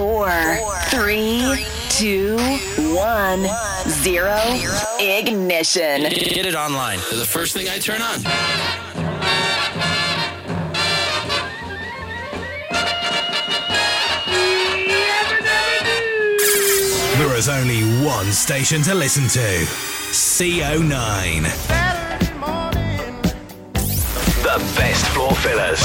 Four, three, two, one, zero. Ignition. Get it online. The first thing I turn on. There is only one station to listen to CO9. The best floor fillers.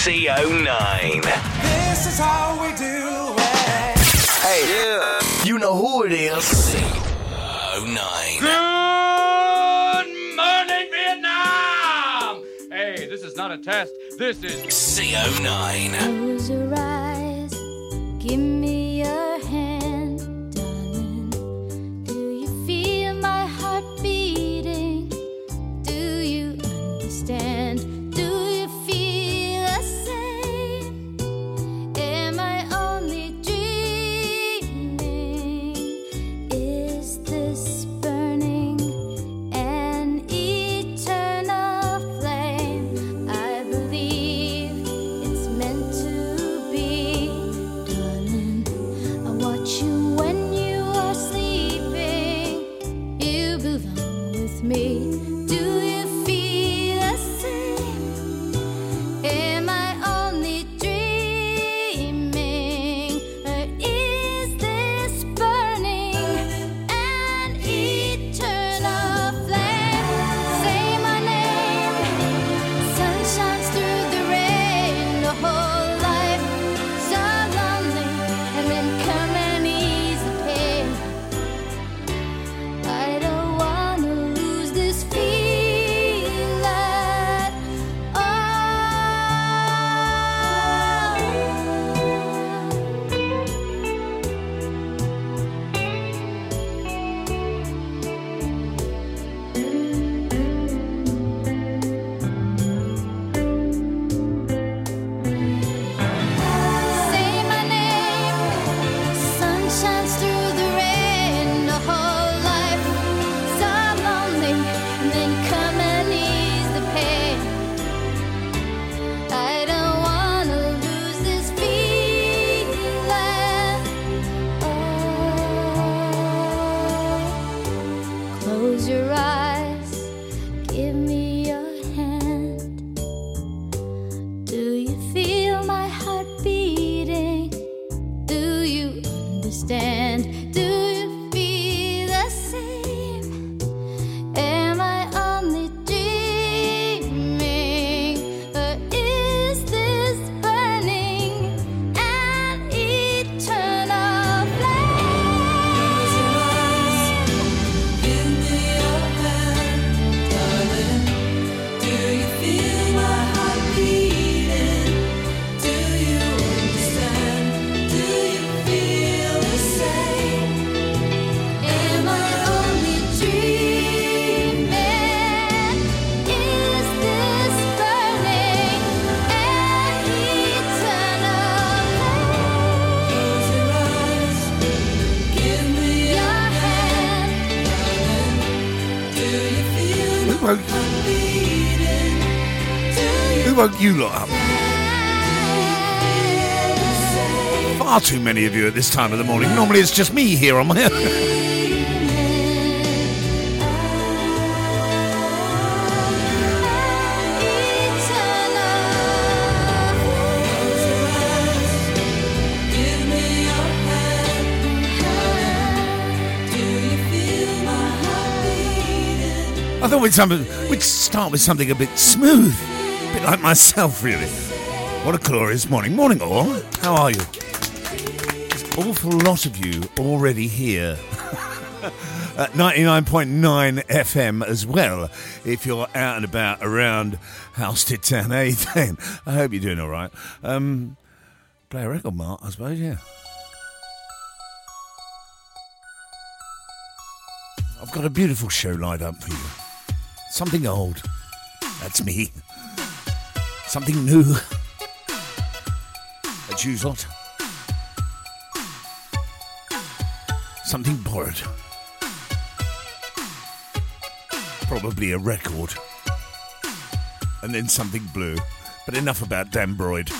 CO9. This is how we do it. Hey, yeah. You know who it is. CO9. Good morning, Vietnam! Hey, this is not a test. This is CO9. Close your eyes, give me your you lot up? Far too many of you at this time of the morning. Normally it's just me here on my own. I thought we'd, some, we'd start with something a bit smooth. Bit like myself, really. What a glorious morning. Morning, all. How are you? There's an awful lot of you already here. At 99.9 FM as well. If you're out and about around Halstead Town A, then I hope you're doing all right. Um, play a record, Mark, I suppose, yeah. I've got a beautiful show lined up for you. Something old. That's me. Something new. That's you lot. Something borrowed. Probably a record. And then something blue. But enough about Dan Broyd.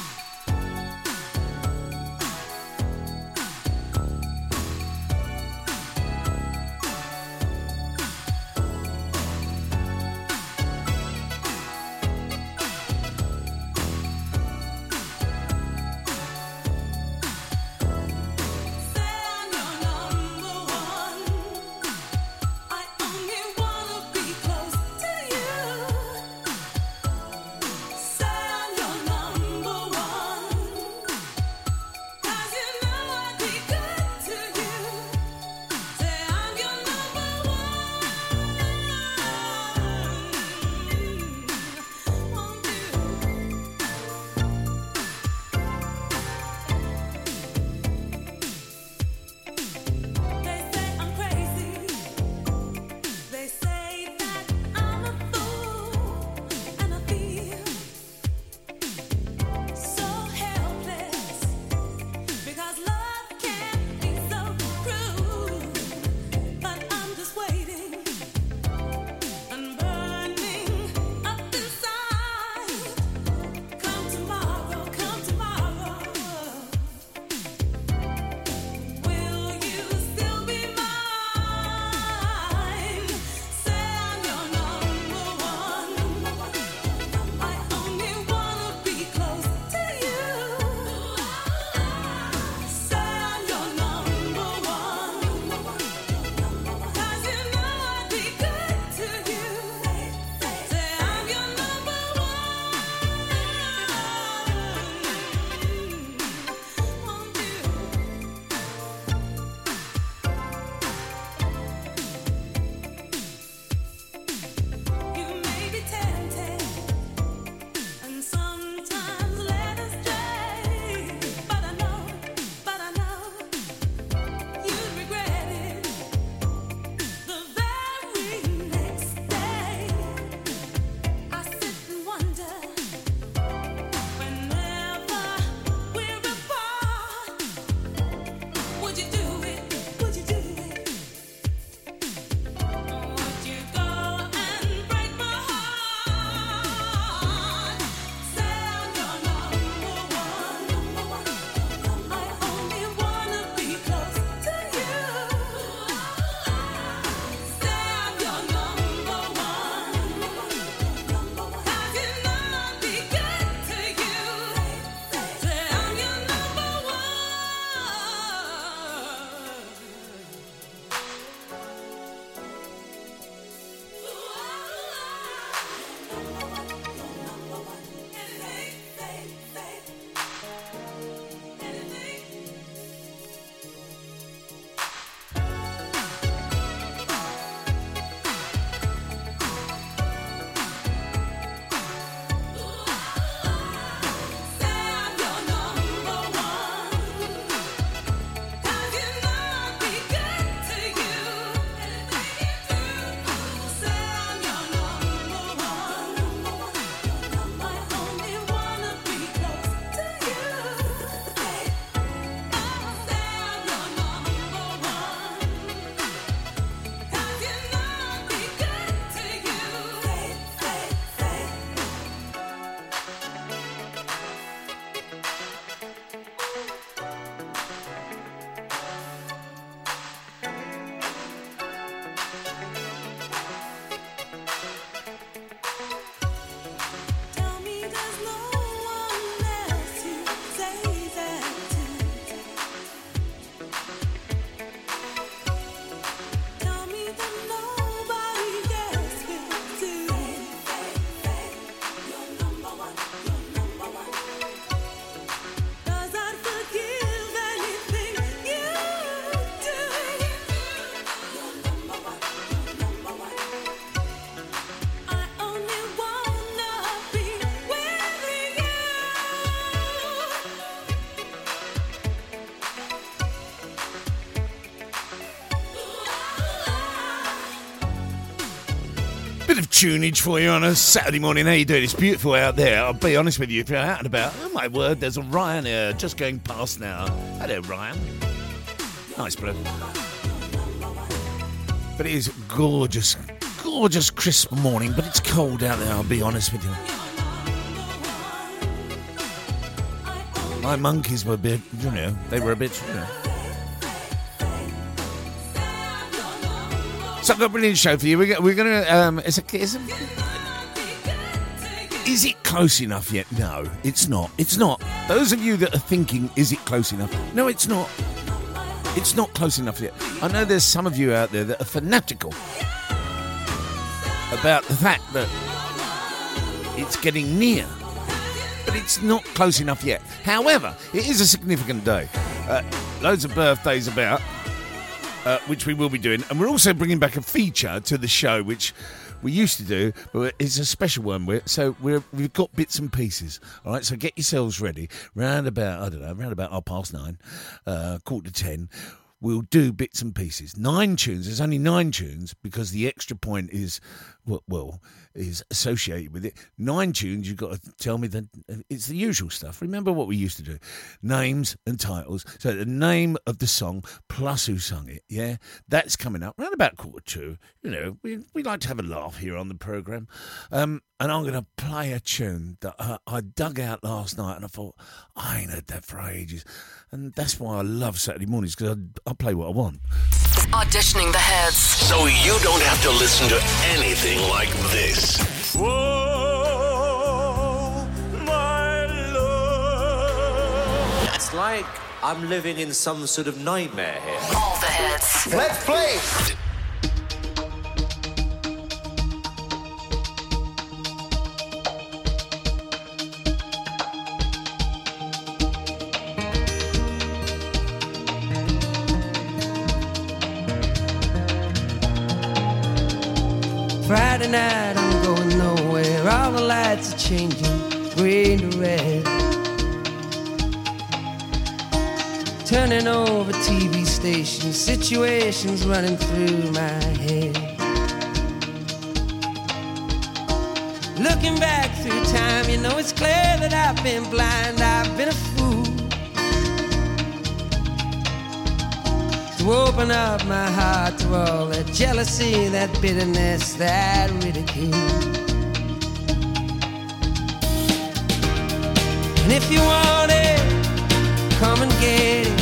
Tunage for you on a Saturday morning. How you doing? It's beautiful out there. I'll be honest with you. If you're out and about, oh my word, there's a Ryan here just going past now. Hello, Ryan. Nice bloke. But it is gorgeous, gorgeous crisp morning. But it's cold out there. I'll be honest with you. My monkeys were a bit, you know, they were a bit, you know. I've got a brilliant show for you. We're, we're going to. Um, is, it, is, it, is it close enough yet? No, it's not. It's not. Those of you that are thinking, is it close enough? No, it's not. It's not close enough yet. I know there's some of you out there that are fanatical about the fact that it's getting near, but it's not close enough yet. However, it is a significant day. Uh, loads of birthdays about uh, which we will be doing. And we're also bringing back a feature to the show, which we used to do, but it's a special one. We're, so we're, we've got bits and pieces. All right, so get yourselves ready. Round about, I don't know, round about half past nine, uh, quarter to ten. We'll do bits and pieces. Nine tunes. There's only nine tunes because the extra point is, well, well is associated with it. Nine tunes. You've got to tell me that it's the usual stuff. Remember what we used to do: names and titles. So the name of the song plus who sung it. Yeah, that's coming up round about quarter two. You know, we we like to have a laugh here on the program. Um, and I'm going to play a tune that uh, I dug out last night, and I thought I ain't heard that for ages, and that's why I love Saturday mornings because I, I play what I want. Auditioning the heads. So you don't have to listen to anything like this. It's like I'm living in some sort of nightmare here. All the hits. Let's play. Changing, green to red. Turning over TV stations, situations running through my head. Looking back through time, you know it's clear that I've been blind, I've been a fool. To open up my heart to all that jealousy, that bitterness, that ridicule. And if you want it, come and get it,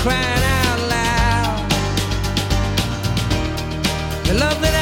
crying out loud. The love that I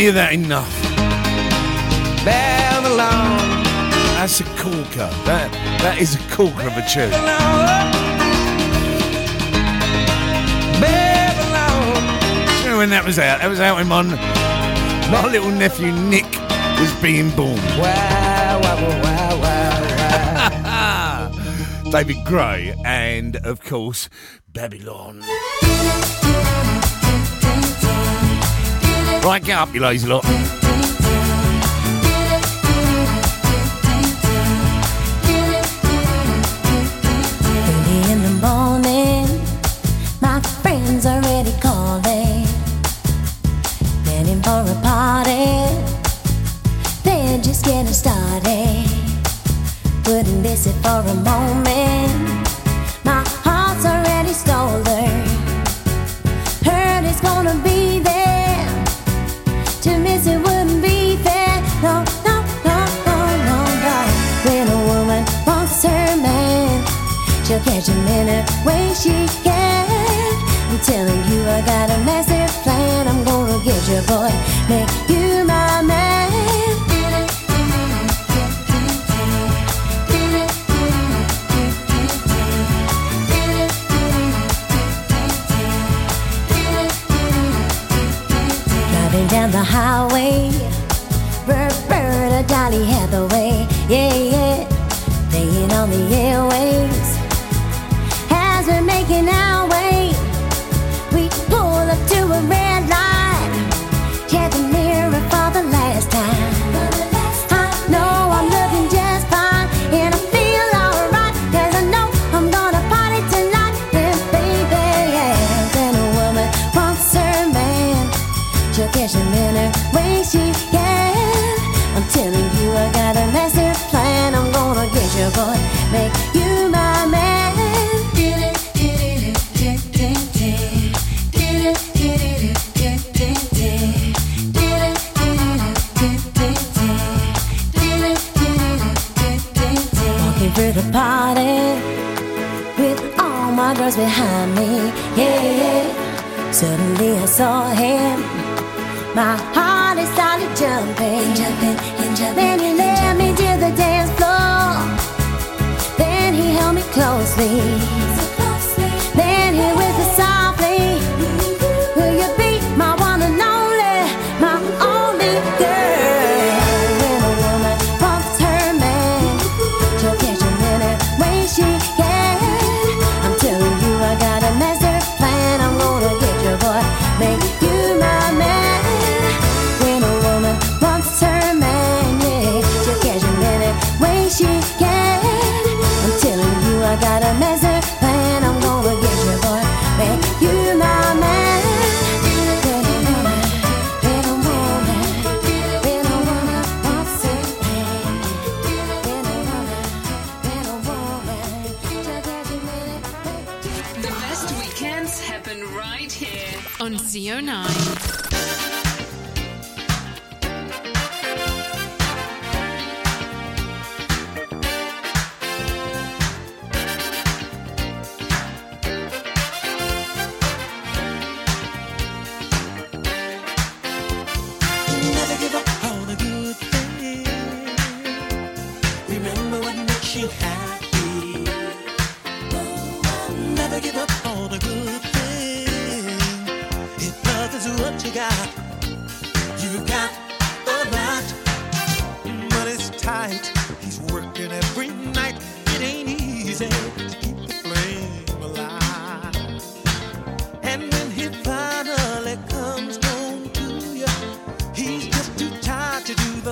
Hear that enough. Babylon. That's a corker. That that is a corker of a tune. Babylon. You know when that was out? That was out when my, my little nephew Nick was being born. Wow, wow, wow, wow, wow. David Gray and of course Babylon. Right, get up, you lazy lot.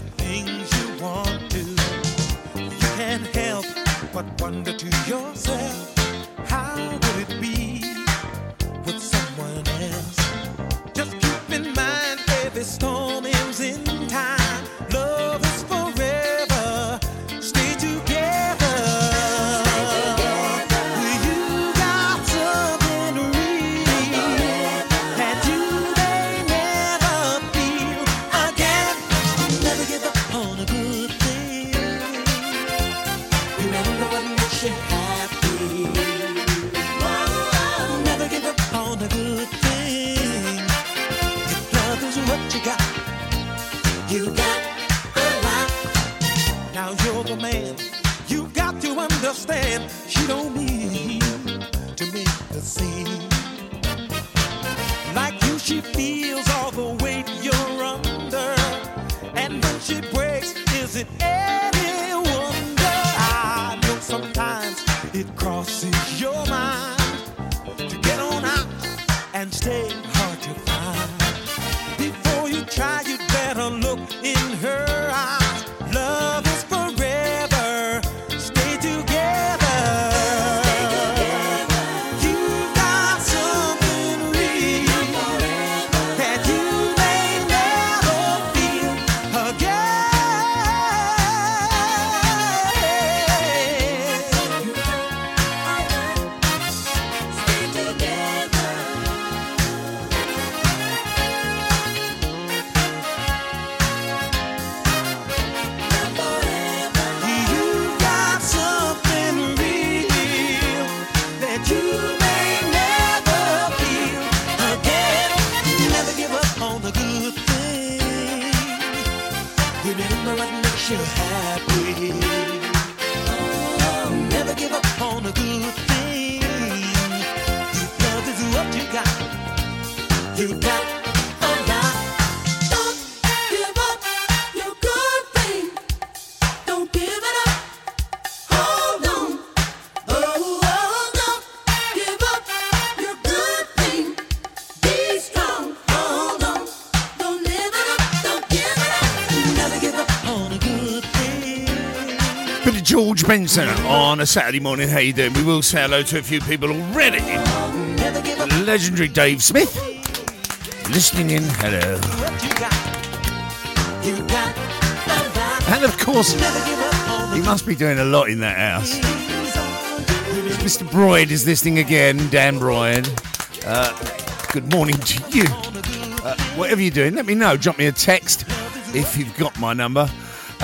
the things Benson on a Saturday morning. How you doing? We will say hello to a few people already. Legendary Dave Smith. Listening in. Hello. And of course, he must be doing a lot in that house. Mr. Broyd is listening again. Dan Broyd. Uh, good morning to you. Uh, whatever you're doing, let me know. Drop me a text if you've got my number.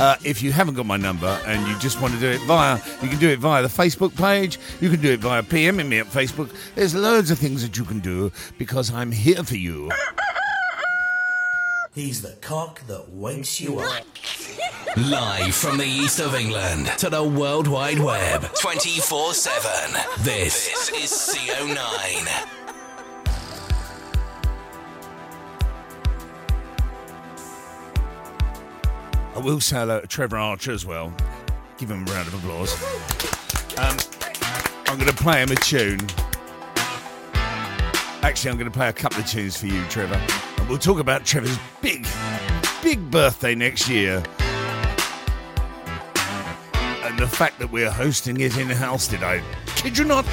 Uh, if you haven't got my number and you just want to do it via, you can do it via the Facebook page. You can do it via PMing me at Facebook. There's loads of things that you can do because I'm here for you. He's the cock that wakes you up. Live from the east of England to the World Wide Web 24 7. This is CO9. I will say hello to Trevor Archer as well. Give him a round of applause. Um, I'm going to play him a tune. Actually, I'm going to play a couple of tunes for you, Trevor. And we'll talk about Trevor's big, big birthday next year. And the fact that we're hosting it in house today. Kid you not?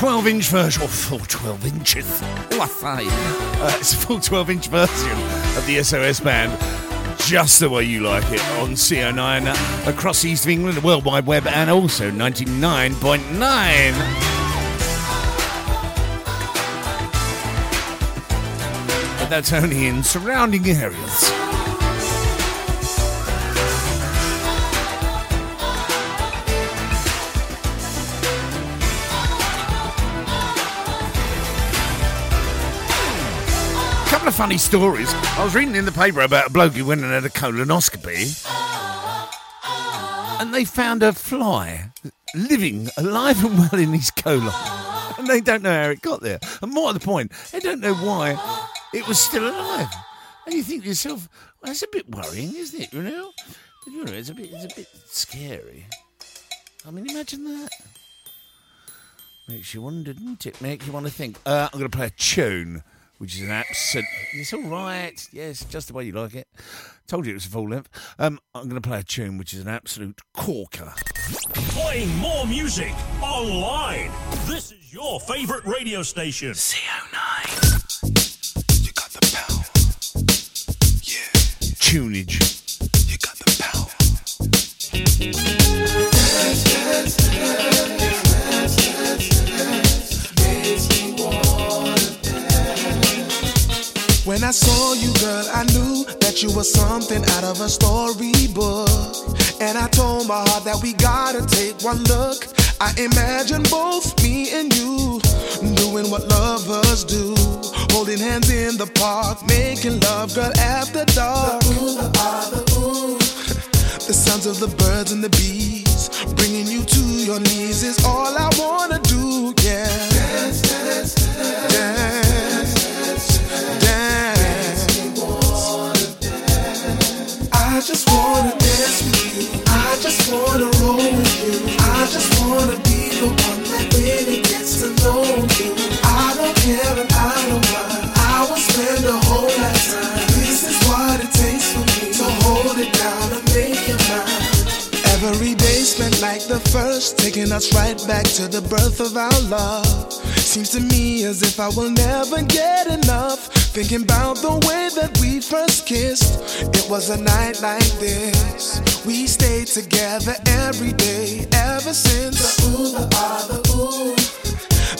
12 inch version, or full 12 inches. Oh, I say. Uh, it's a full 12 inch version of the SOS band. Just the way you like it on CO9 across East of England, the World Wide Web, and also 99.9. But that's only in surrounding areas. Couple of funny stories. I was reading in the paper about a bloke who went and had a colonoscopy, and they found a fly living alive and well in his colon, and they don't know how it got there. And more to the point, they don't know why it was still alive. And you think to yourself, well, that's a bit worrying, isn't it? You know, you know, it's a bit, it's a bit scary. I mean, imagine that. Makes you wonder, doesn't it? Makes you want to think. Uh, I'm going to play a tune which is an absolute. It's all right. Yes, just the way you like it. Told you it was a full length. Um, I'm going to play a tune which is an absolute corker. Playing more music online. This is your favorite radio station. CO9. You got the power. Yeah. Tunage. You got the power. When I saw you, girl, I knew that you were something out of a storybook. And I told my heart that we gotta take one look. I imagine both me and you doing what lovers do. Holding hands in the park, making love, girl, after dark. The, ooh, the, ah, the, ooh. the sounds of the birds and the bees, bringing you to your knees is all I wanna do, yeah. Dance, dance, dance. dance. Taking us right back to the birth of our love. Seems to me as if I will never get enough. Thinking about the way that we first kissed. It was a night like this. We stayed together every day ever since. The ooh, the ah, the ooh.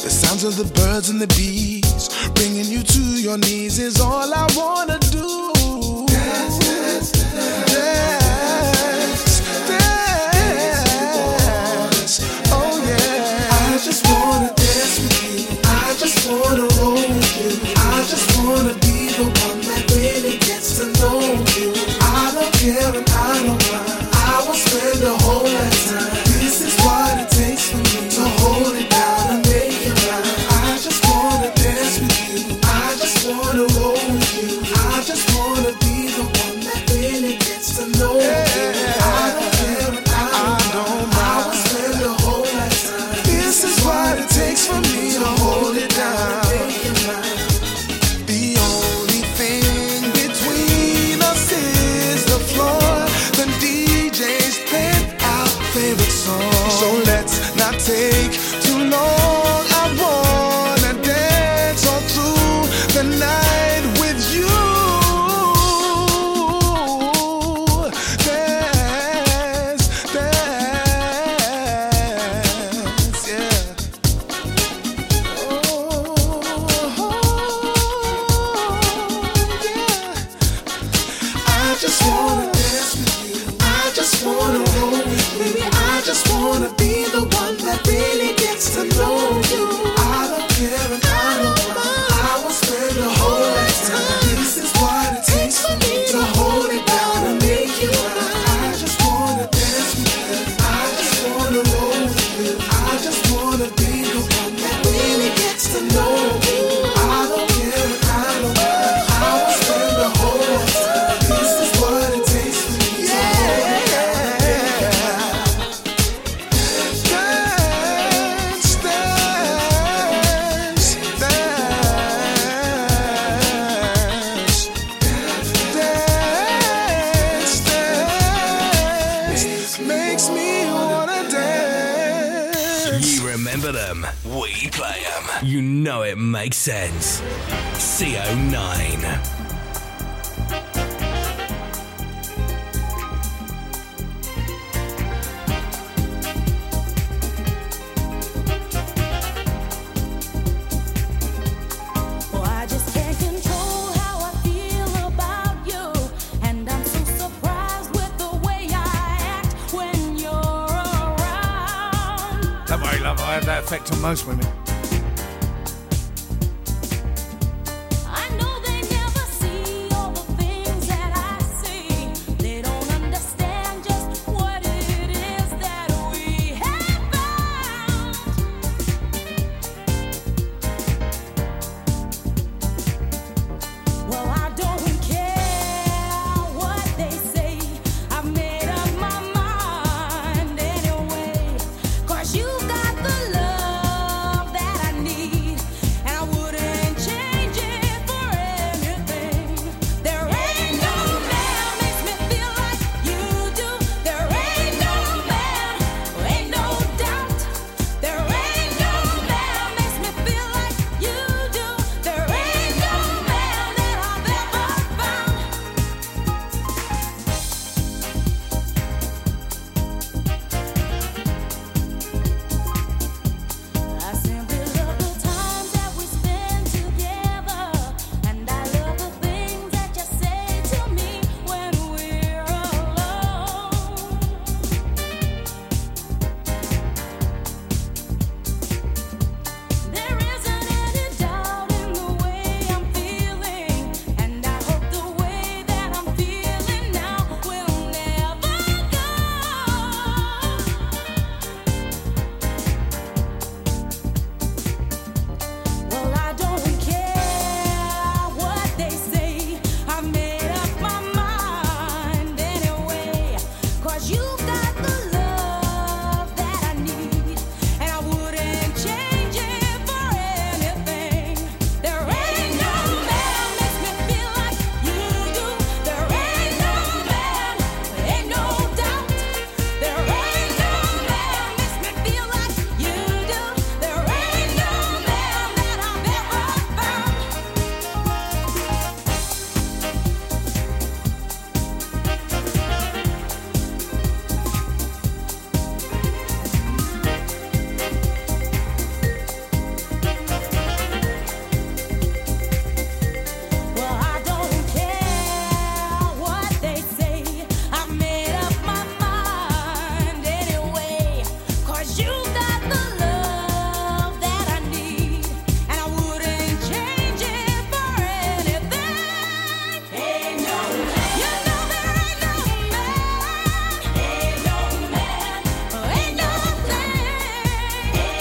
The sounds of the birds and the bees. Bringing you to your knees is all I wanna do. Dance, dance, dance. Wanna roll with you. I just wanna be the one that really gets to know you. I don't care and I don't mind. I will spend a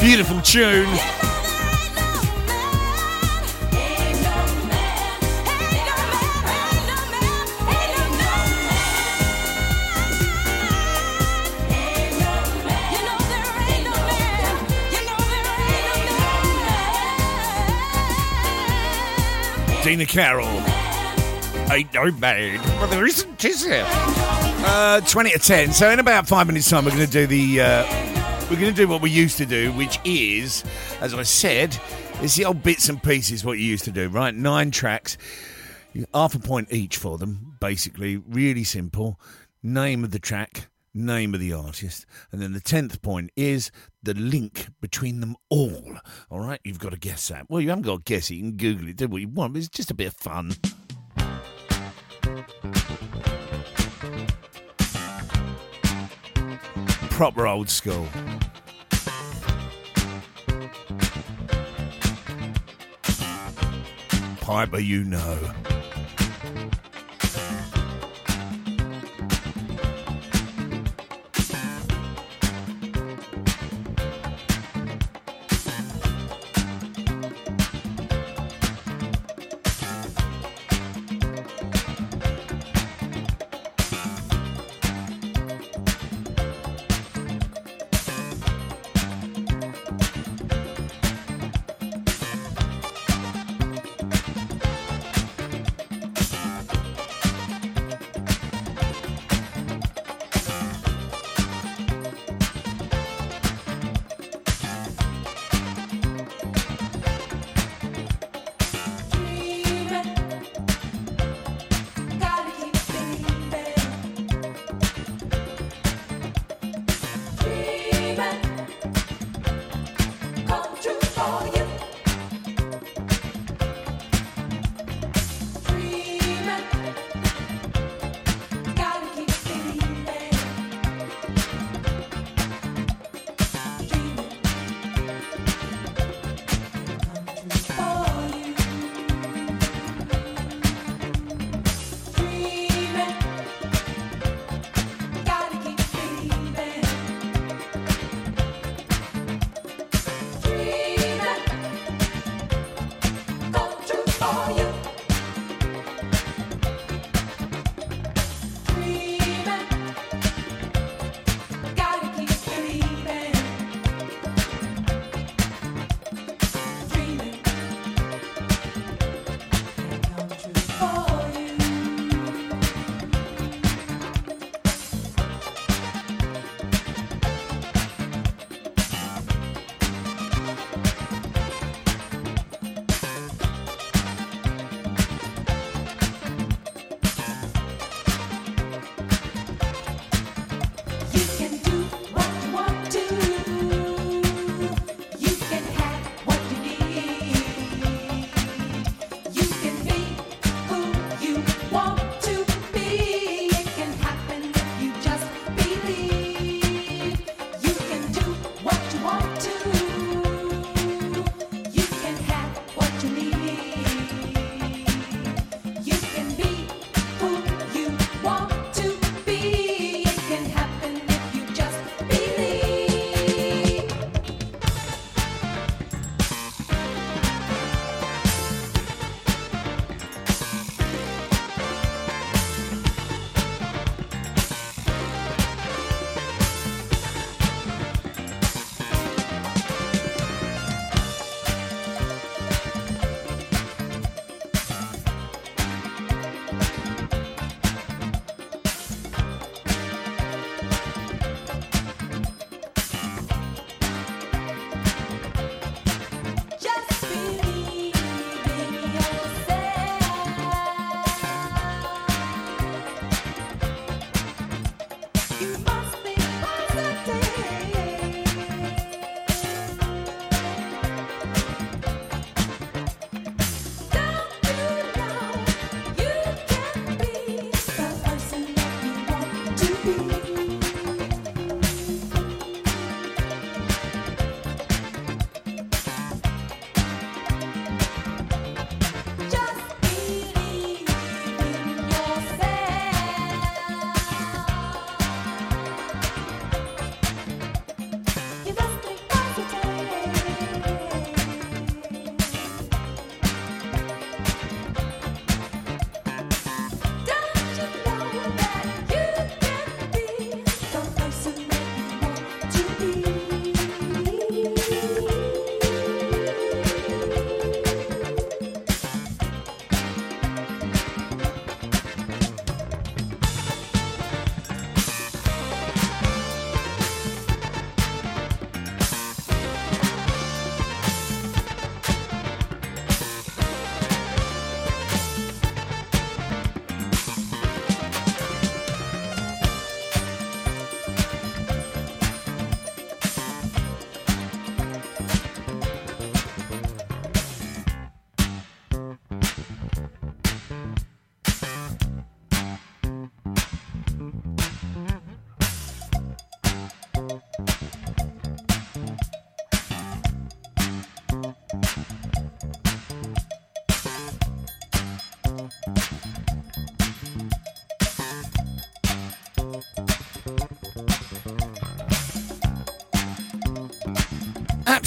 beautiful tune. Dina Carroll. Ain't no man. Well, there isn't, is there? Uh, 20 to 10. So, in about five minutes' time, we're going to do the. Uh we're going to do what we used to do, which is, as I said, it's the old bits and pieces what you used to do, right? Nine tracks, half a point each for them, basically. Really simple. Name of the track, name of the artist. And then the 10th point is the link between them all. All right, you've got to guess that. Well, you haven't got to guess it. You can Google it, do what you want, but it's just a bit of fun. Proper old school. piper you know.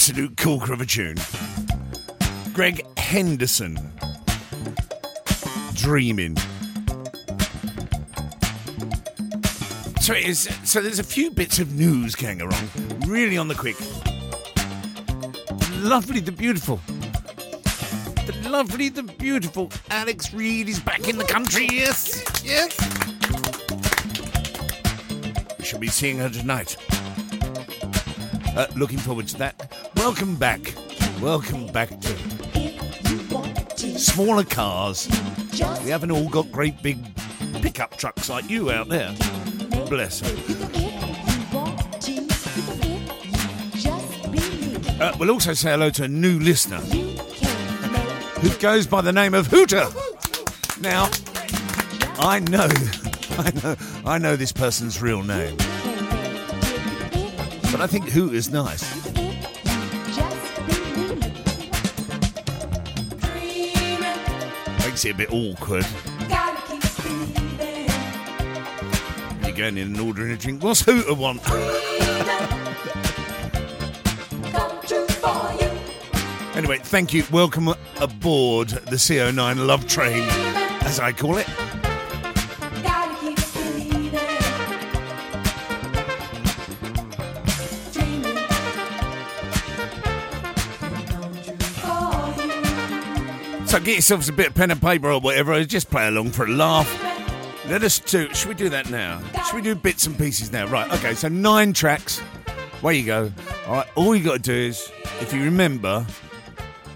Absolute corker of a tune. Greg Henderson. Dreaming. So, it is, so there's a few bits of news going along, really on the quick. Lovely, the beautiful. The lovely, the beautiful Alex Reed is back in the country, yes, yes. We shall be seeing her tonight. Uh, looking forward to that. Welcome back. Welcome back to smaller cars. We haven't all got great big pickup trucks like you out there. Bless her. Uh, we'll also say hello to a new listener who goes by the name of Hooter. Now, I know, I know, I know this person's real name, but I think Hooter's nice. Makes it a bit awkward. You're going in and ordering a drink. What's Hooter want? Anyway, thank you. Welcome aboard the CO9 Love Train, as I call it. So get yourselves a bit of pen and paper or whatever. Just play along for a laugh. Let us do. Should we do that now? Should we do bits and pieces now? Right. Okay. So nine tracks. Where you go. All right. All you got to do is, if you remember,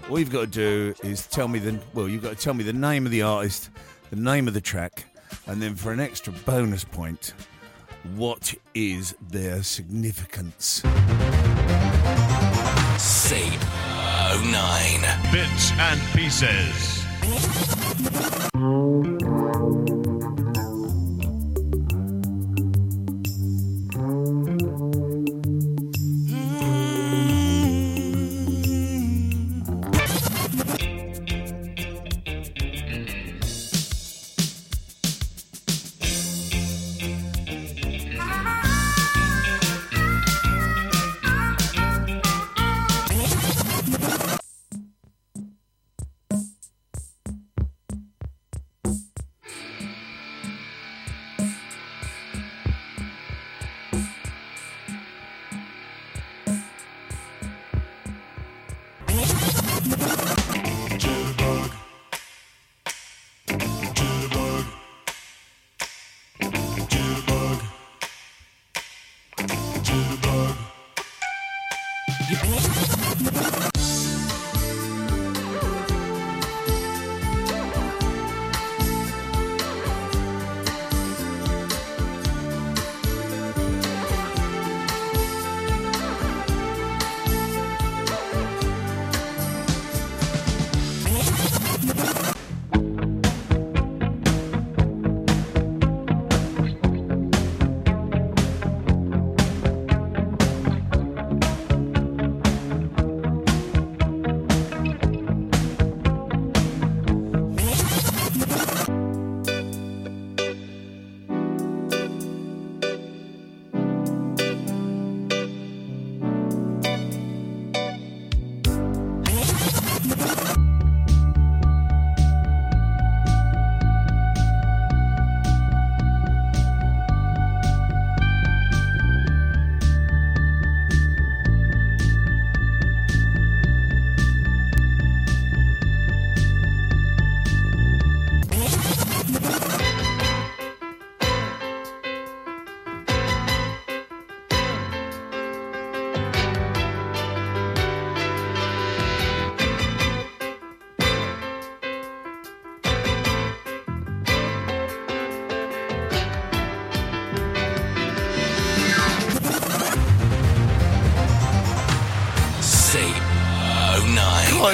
all you've got to do is tell me the. Well, you've got to tell me the name of the artist, the name of the track, and then for an extra bonus point, what is their significance? C09. Bits and pieces.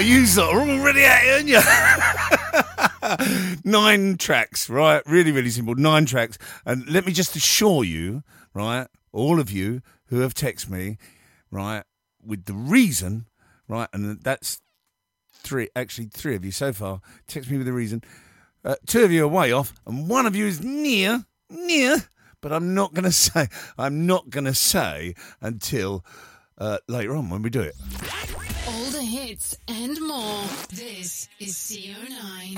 C09. You are already at it, aren't you? Nine tracks, right? Really, really simple. Nine tracks. And let me just assure you, right, all of you who have texted me, right, with the reason, right, and that's three, actually three of you so far, text me with the reason. Uh, two of you are way off, and one of you is near, near, but I'm not going to say, I'm not going to say until uh, later on when we do it. All the hits and more. This is CO9.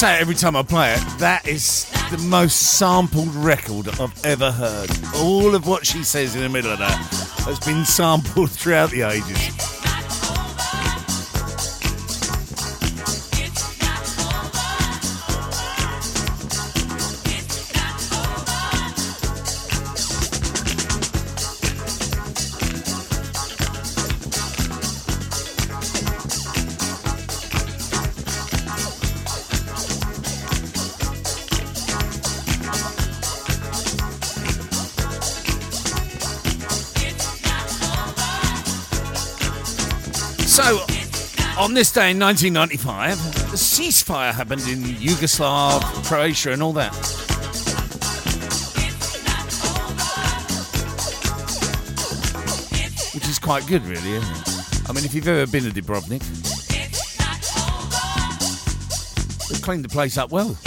say it every time I play it. That is the most sampled record I've ever heard. All of what she says in the middle of that has been sampled throughout the ages. On this day in 1995, the ceasefire happened in Yugoslav, Croatia, and all that. Which is quite good, really, isn't it? I mean, if you've ever been to Dubrovnik, they've cleaned the place up well.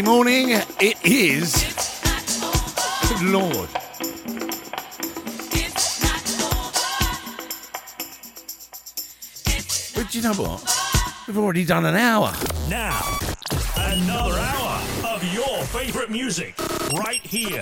Saturday morning, it is. Good Lord. But you know what? We've already done an hour. Now, another hour of your favorite music right here.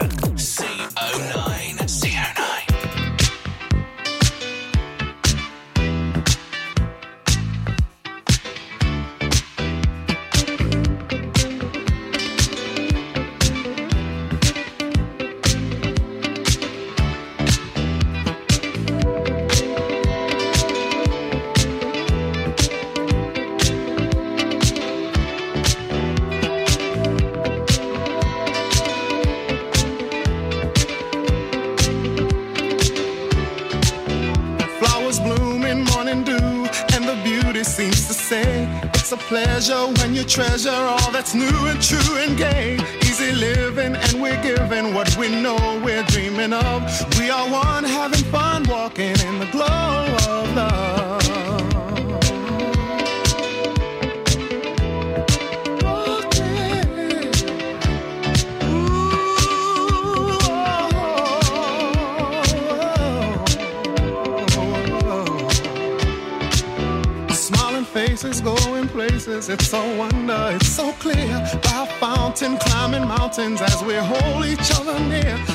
It's so wonder, it's so clear. By fountain, climbing mountains as we hold each other near.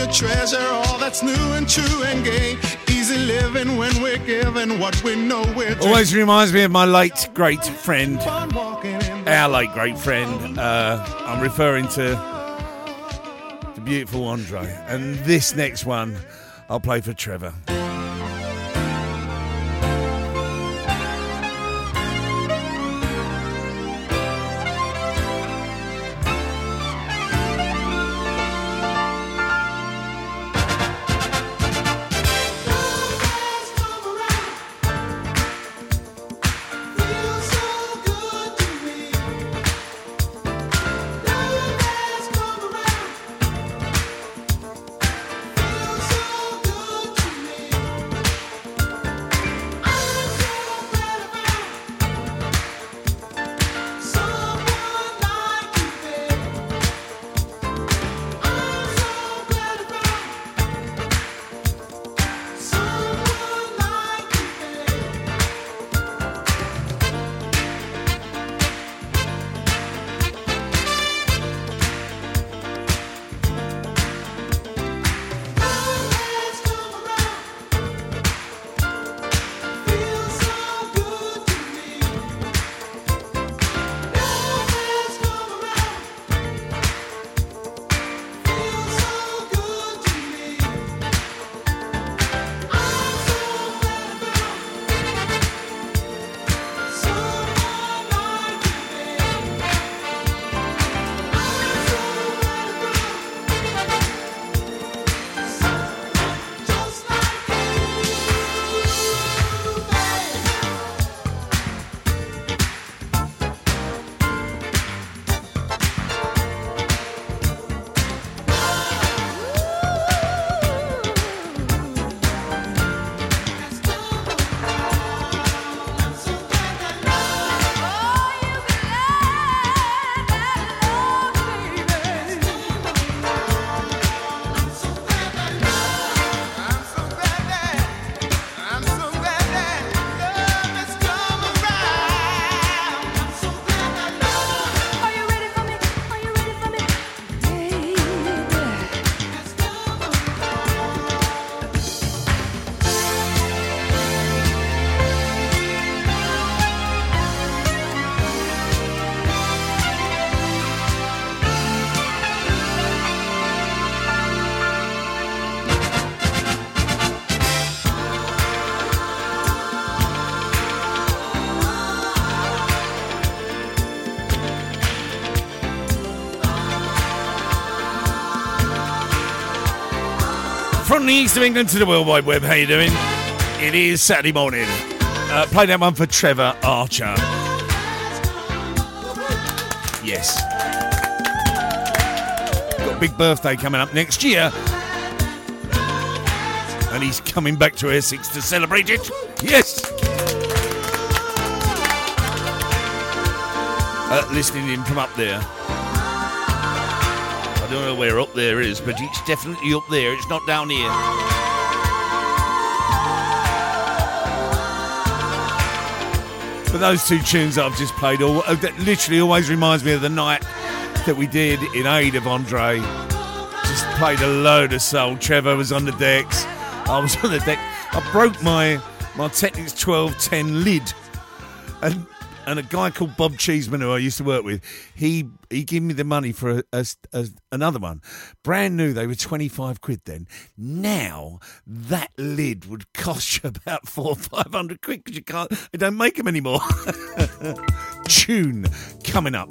You treasure all that's new and true and gay. Easy living when we're given what we know we're doing. Always reminds me of my late great friend, our late great friend. Uh, I'm referring to the beautiful Andre. And this next one, I'll play for Trevor. From the east of England to the World Wide Web, how you doing? It is Saturday morning. Uh, play that one for Trevor Archer. Yes. Got a big birthday coming up next year. And he's coming back to Essex to celebrate it. Yes. Uh, listening in from up there. I don't know where up there is, but it's definitely up there. It's not down here. But those two tunes that I've just played, all, uh, that literally always reminds me of the night that we did in aid of Andre. Just played a load of soul. Trevor was on the decks. I was on the deck. I broke my my Technics 1210 lid, and and a guy called Bob Cheeseman, who I used to work with, he he gave me the money for a, a- a- another one. Brand new, they were 25 quid then. Now, that lid would cost you about four or 500 quid because you can't, they don't make them anymore. Tune coming up.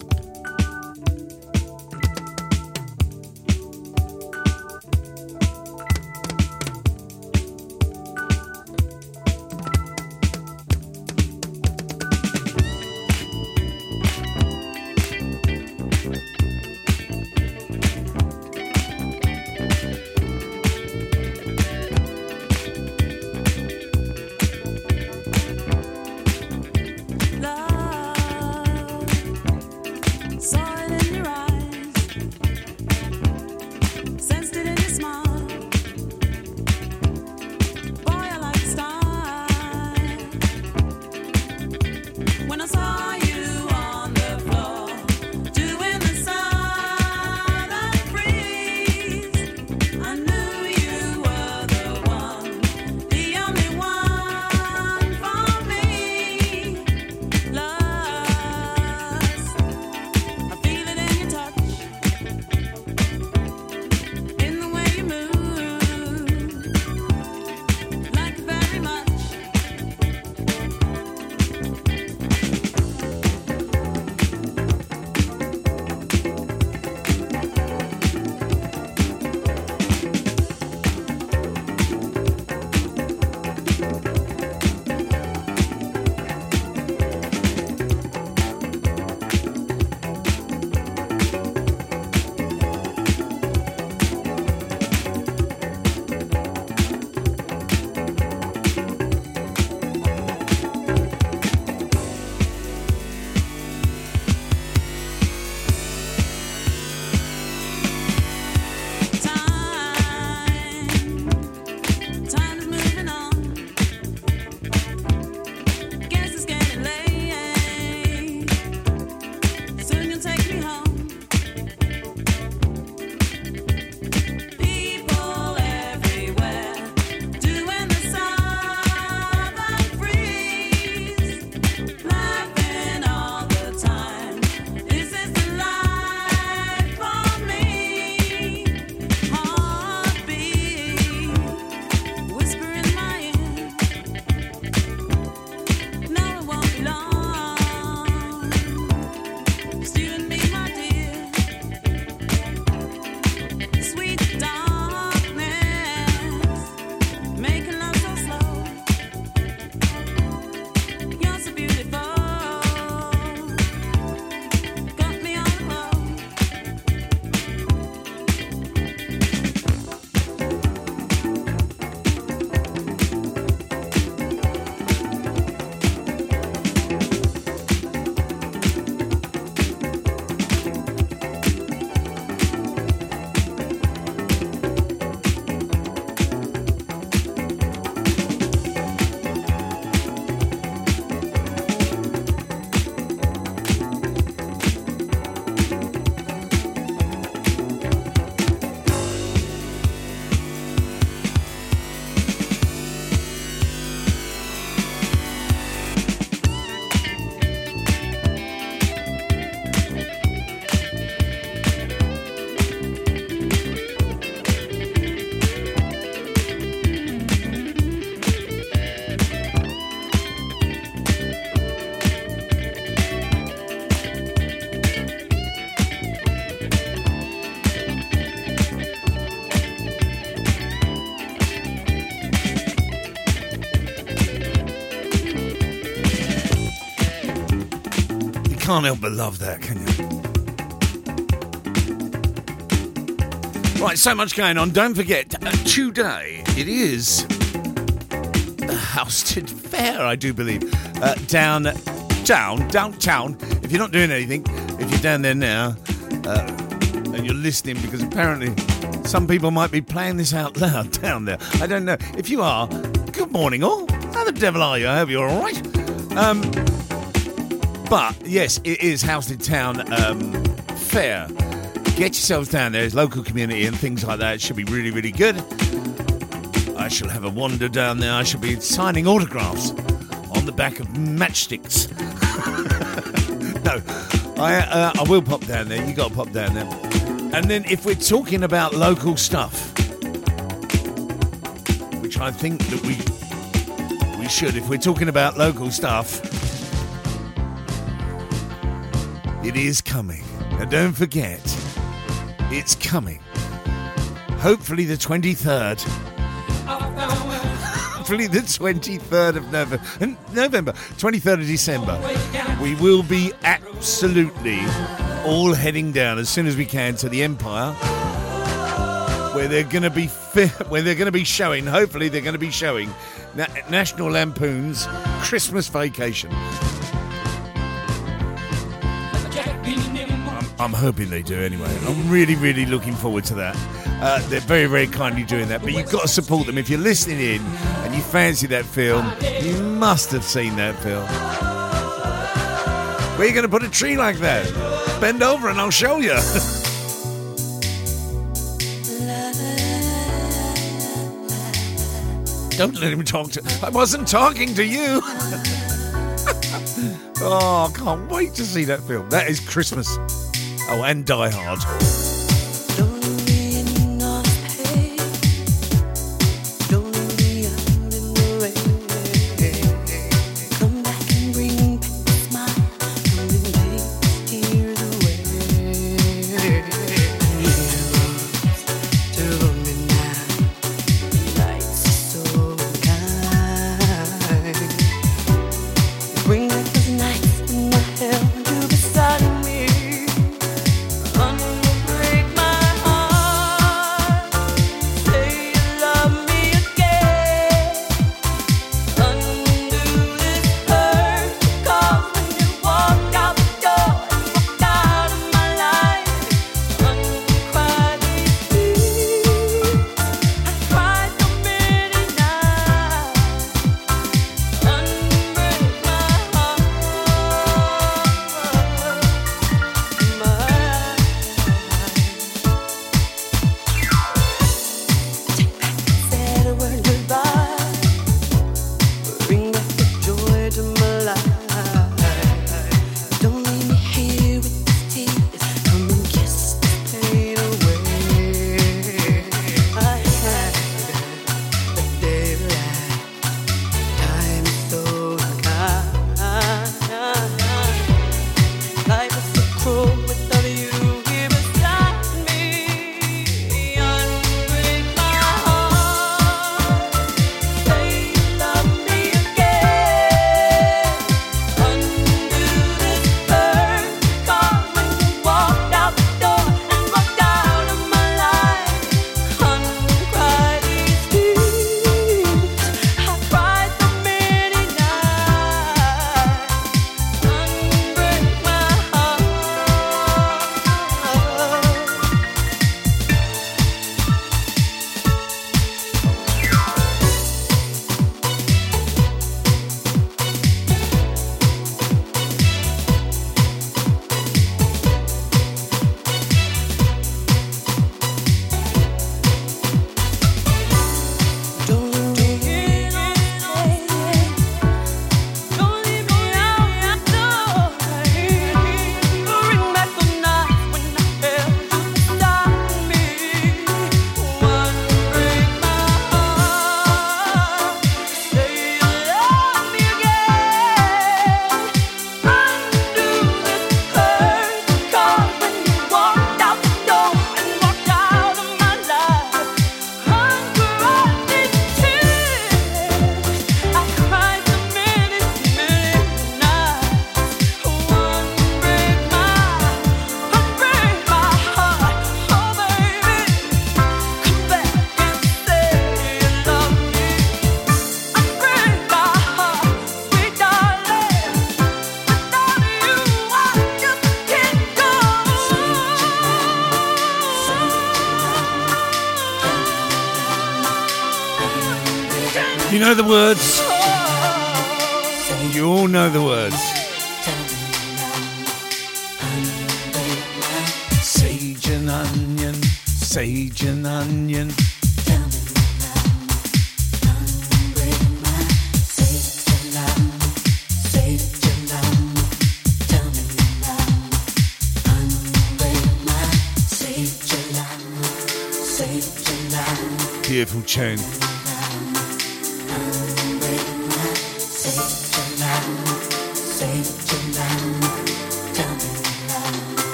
Can't help but love that, can you? Right, so much going on. Don't forget, uh, today it is the Halstead Fair, I do believe, uh, down, down, downtown. If you're not doing anything, if you're down there now, uh, and you're listening, because apparently some people might be playing this out loud down there. I don't know. If you are, good morning, all. How the devil are you? I hope you're all right. Um, but yes, it is Halstead Town um, Fair. Get yourselves down there. It's local community and things like that. It should be really, really good. I shall have a wander down there. I shall be signing autographs on the back of matchsticks. no, I uh, I will pop down there. You got to pop down there. And then if we're talking about local stuff, which I think that we we should, if we're talking about local stuff, it is coming. Now don't forget, it's coming. Hopefully the 23rd. Hopefully the 23rd of November, November, 23rd of December. We will be absolutely all heading down as soon as we can to the Empire, where they're going to be where they're going to be showing. Hopefully, they're going to be showing Na- National Lampoon's Christmas Vacation. I'm, hoping they do anyway. I'm really, really looking forward to that. Uh, they're very, very kindly doing that. But you've got to support them. If you're listening in and you fancy that film, you must have seen that film. Where are you going to put a tree like that? Bend over and I'll show you. Don't let him talk to. I wasn't talking to you. oh, I can't wait to see that film. That is Christmas. Oh, and Die Hard.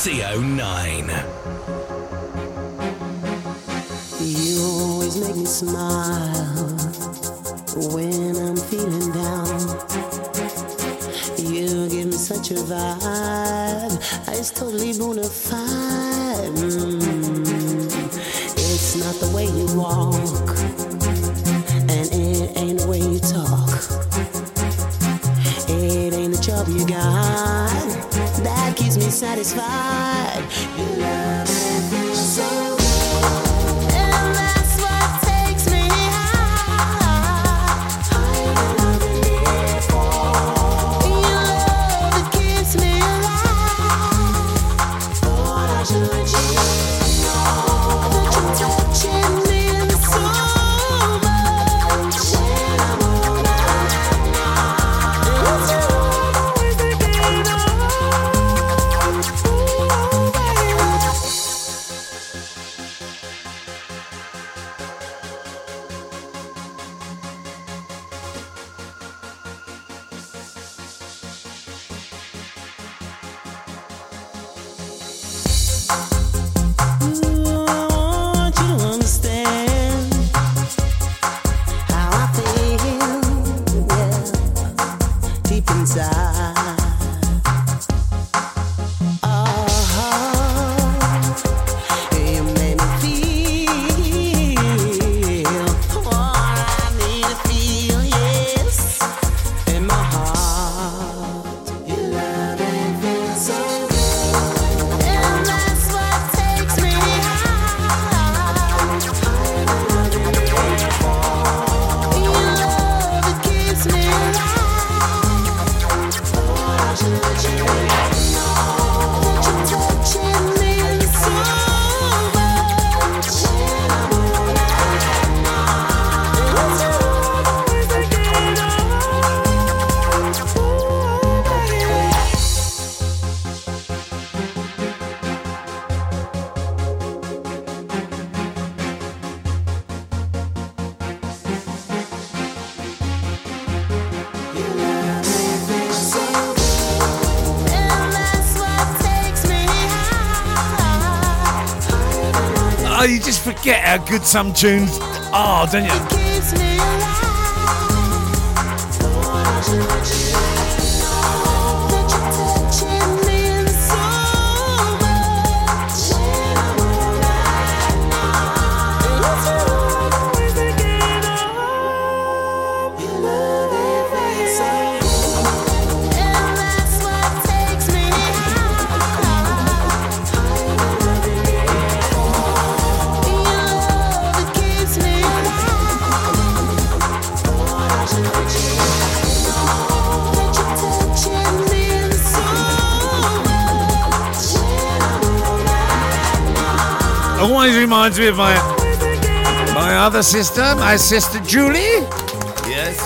CO9. You always make me smile just how good some tunes are, don't you? Reminds me of my my other sister, my sister Julie. Yes.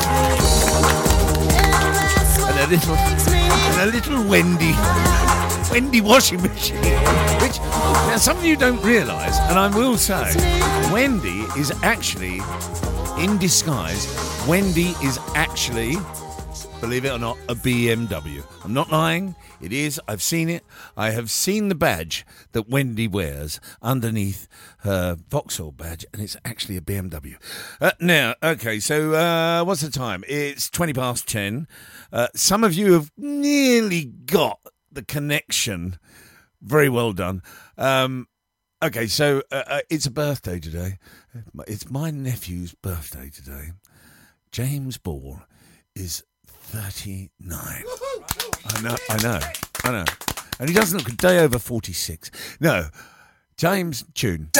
And a little and a little Wendy. Wendy washing machine. Which now some of you don't realise, and I will say, Wendy is actually in disguise. Wendy is actually believe it or not, a BMW. I'm not lying. It is. I've seen it. I have seen the badge that Wendy wears underneath her Vauxhall badge, and it's actually a BMW. Uh, now, okay, so uh, what's the time? It's 20 past 10. Uh, some of you have nearly got the connection. Very well done. Um, okay, so uh, uh, it's a birthday today. It's my nephew's birthday today. James Ball is 39. I know, I know, I know. And he doesn't look a day over 46. No, James, tune.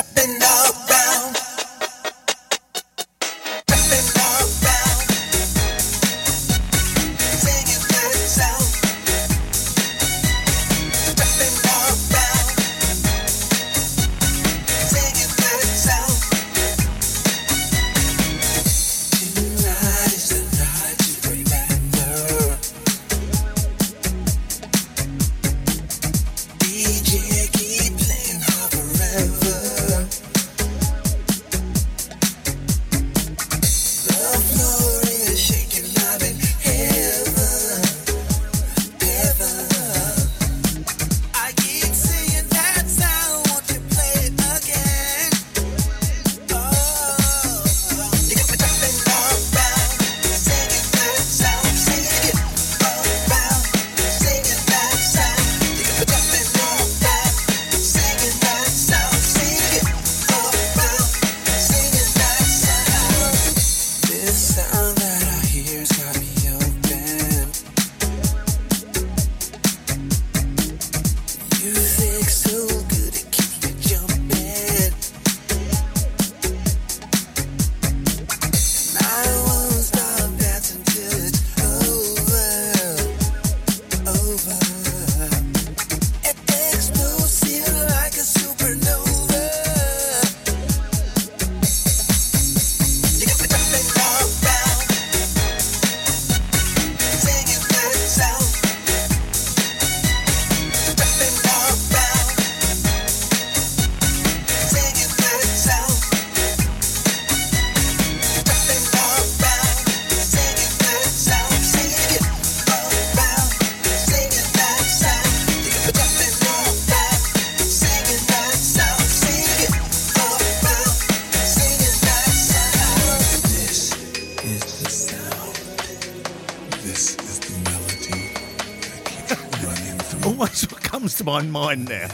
My mind now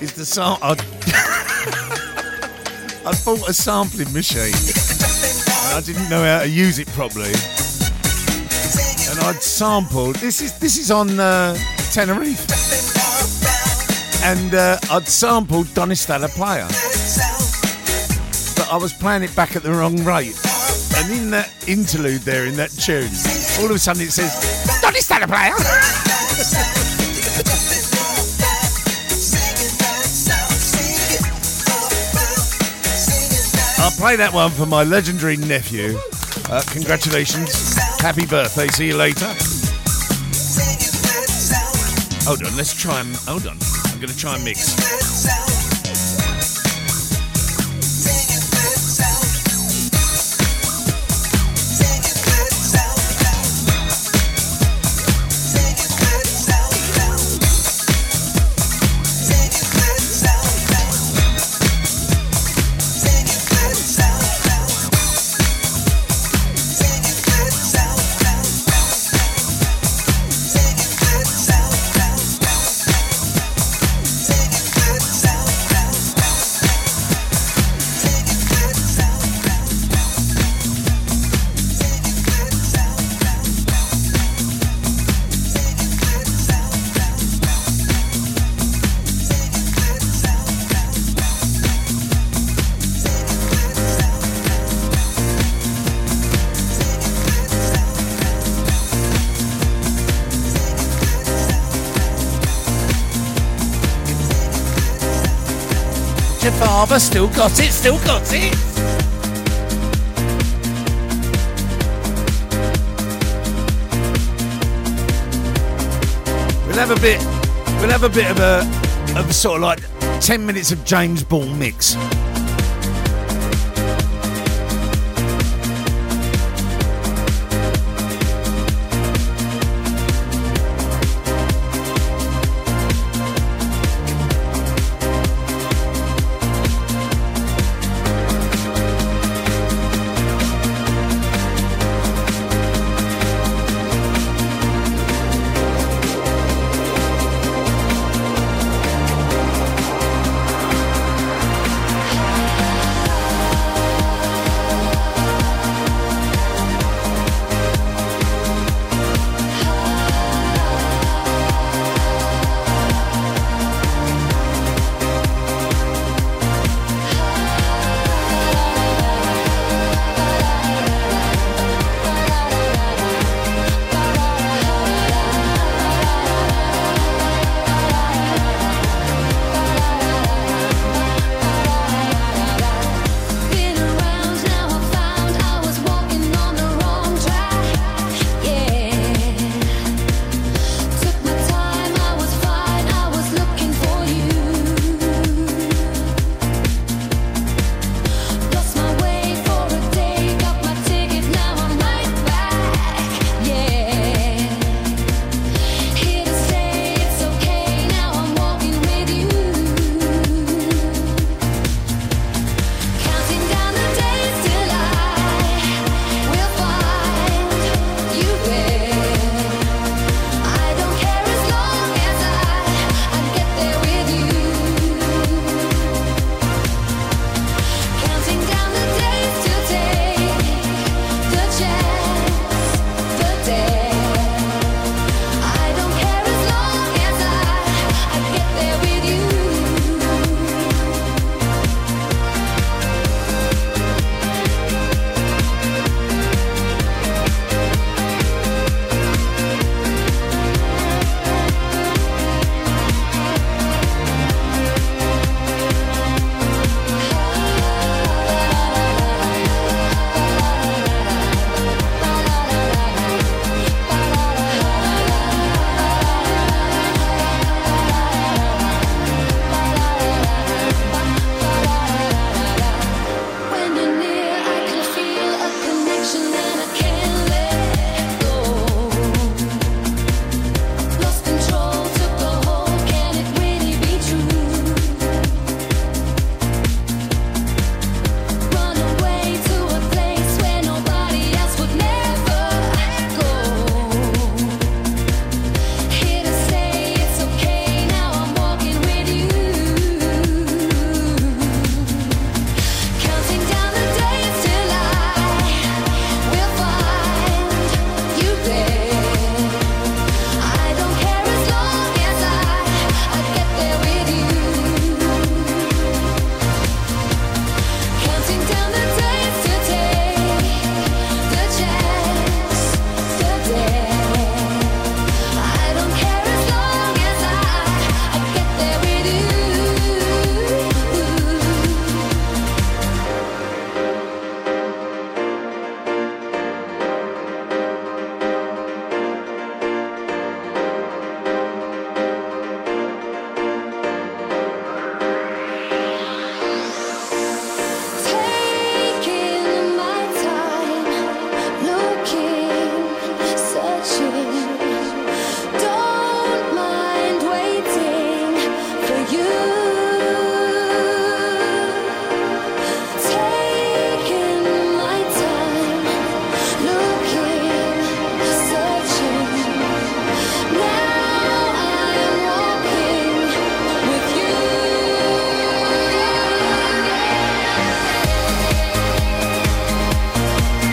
is the sam I, I bought a sampling machine I didn't know how to use it properly. And I'd sampled. This is this is on uh, Tenerife, and uh, I'd sampled Donistella Player, but I was playing it back at the wrong rate. And in that interlude there, in that tune, all of a sudden it says Donistella Player. play that one for my legendary nephew. Uh, congratulations. Happy birthday. See you later. Hold on, let's try and. Hold on. I'm going to try and mix. Father still got it, still got it. We'll have a bit. We'll have a bit of a of sort of like ten minutes of James Ball mix.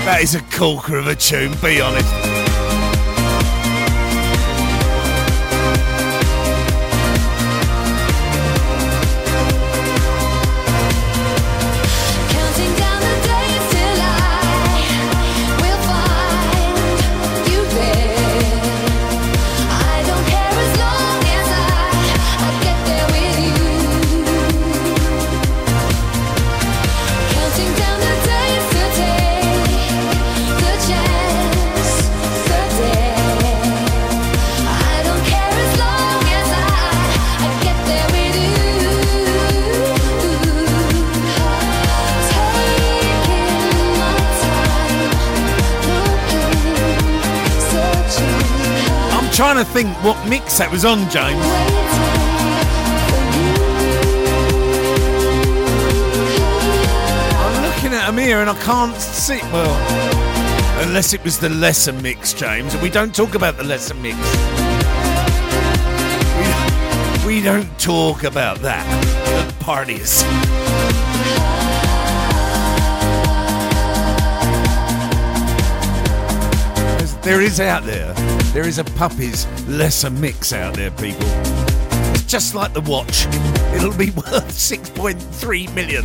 That is a corker of a tune, be honest. Trying to think what mix that was on, James. I'm looking at them here and I can't see. Well, unless it was the lesser mix, James. We don't talk about the lesser mix. We, we don't talk about that at parties. There is out there. There is a puppies lesser mix out there, people. It's just like the watch. It'll be worth 6.3 million.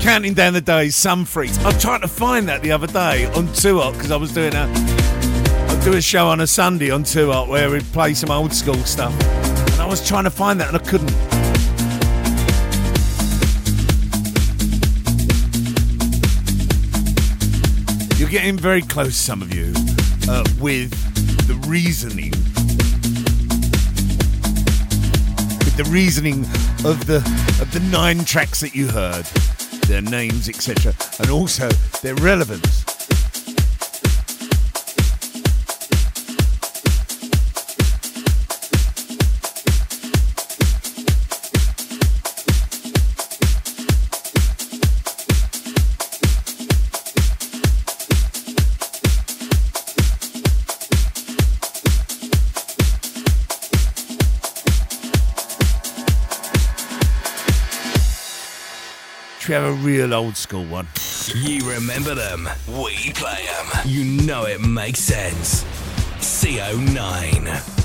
Counting down the days, some freaks. I'm trying to find that the other day on Tour because I was doing a I do a show on a Sunday on Tour where we play some old school stuff, and I was trying to find that and I couldn't. Getting very close, some of you, uh, with the reasoning. With the reasoning of the of the nine tracks that you heard, their names, etc., and also their relevance. Real old school one? You remember them, we play them. You know it makes sense. CO9.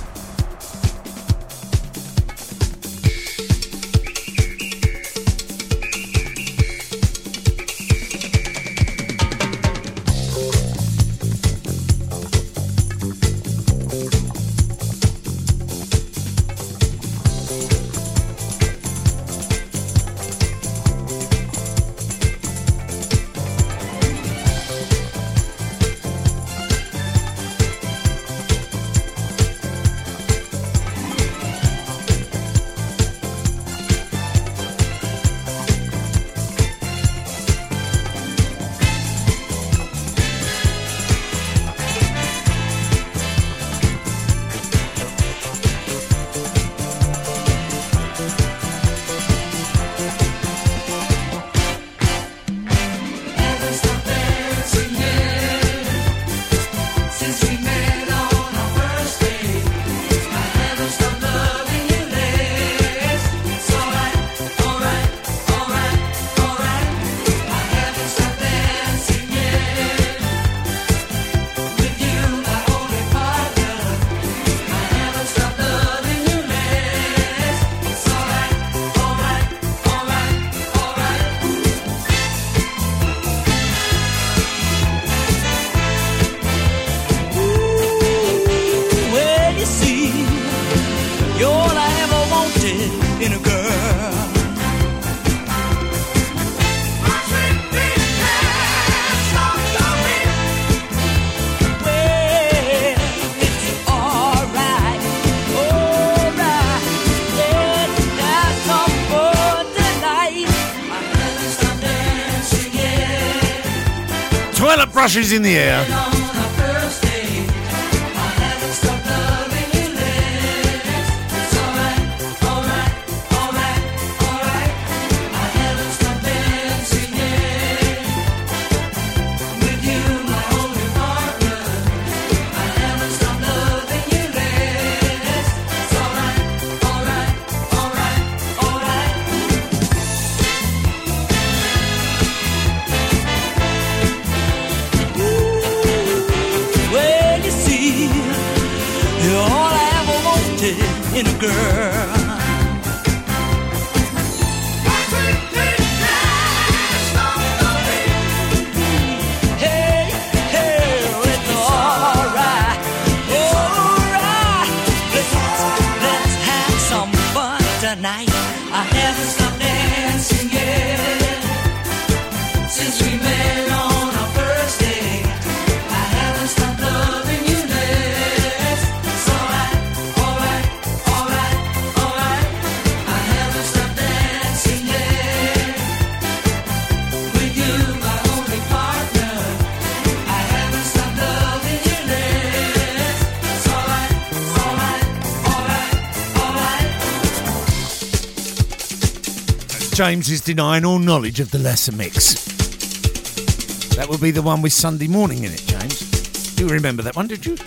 Brushes in the air. James is denying all knowledge of the lesser mix. That will be the one with Sunday morning in it, James. You remember that one, did you?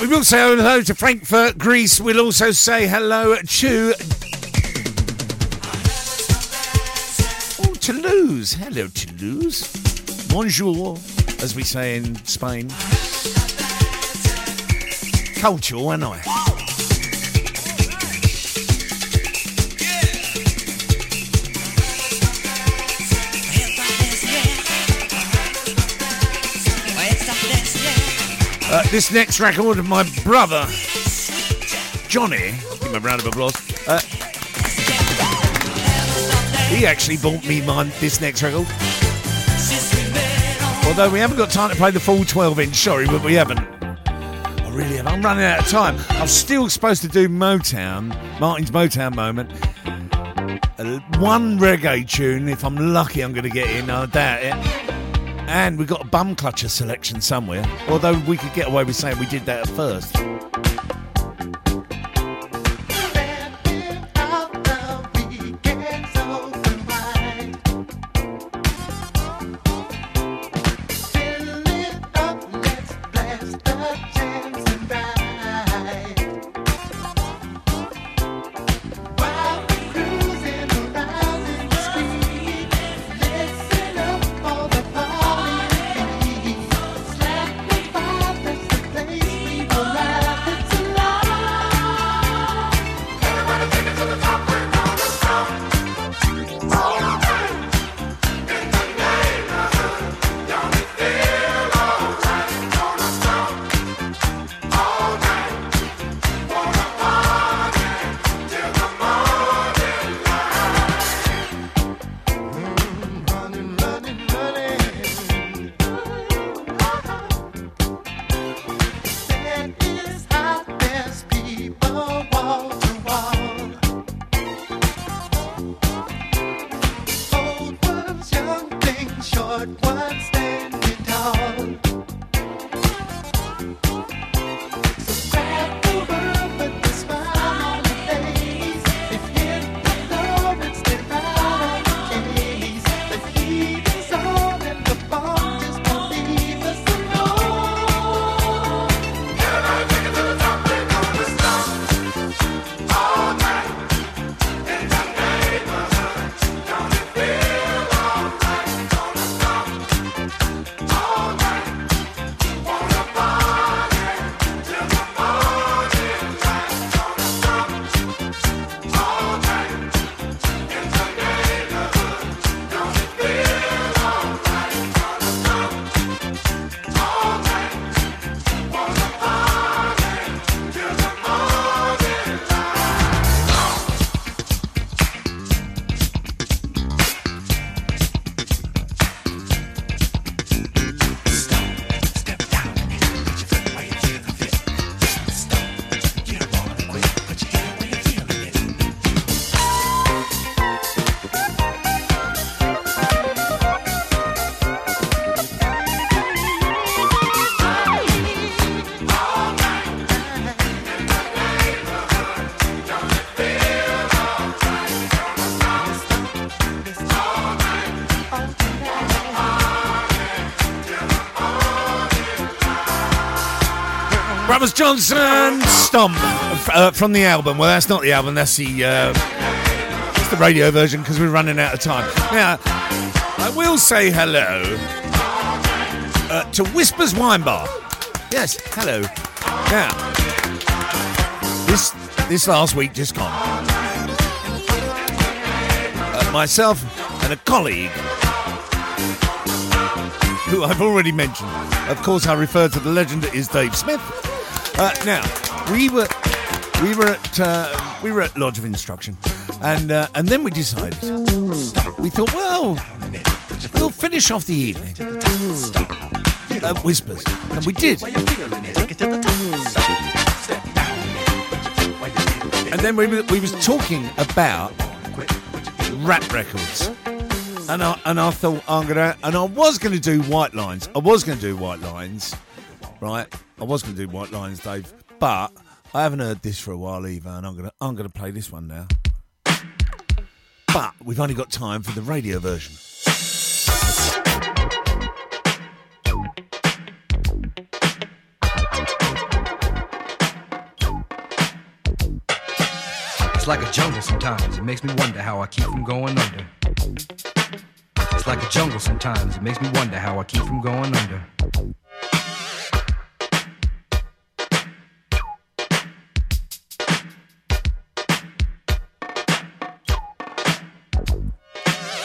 We will say hello to Frankfurt, Greece. We'll also say hello to Oh, Toulouse. Hello, Toulouse. Bonjour, as we say in Spain. Cultural, and I. Uh, this next record of my brother, Johnny, give him a round of applause. Uh, he actually bought me mine, this next record. Although we haven't got time to play the full 12 inch, sorry, but we haven't. I really have. I'm running out of time. I'm still supposed to do Motown, Martin's Motown moment. Uh, one reggae tune, if I'm lucky, I'm going to get in. I doubt it. And we've got a bum clutcher selection somewhere. Although we could get away with saying we did that at first. Johnson Stomp uh, from the album. Well, that's not the album. That's the uh, the radio version because we're running out of time. Now, I will say hello uh, to Whispers Wine Bar. Yes, hello. Now, this this last week just gone, uh, myself and a colleague who I've already mentioned. Of course, I refer to the legend that is Dave Smith. Uh, now, we were we were at uh, we were at Lodge of Instruction, and uh, and then we decided we thought, well, we'll finish off the evening Whispers, and we did. And then we were, we was talking about rap records. And I, and I thought I'm gonna and I was gonna do white lines. I was gonna do white lines, right? I was gonna do white lines, Dave. But I haven't heard this for a while either, and I'm gonna I'm gonna play this one now. But we've only got time for the radio version. It's like a jungle sometimes. It makes me wonder how I keep from going under. It's like a jungle sometimes. It makes me wonder how I keep from going under.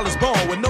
A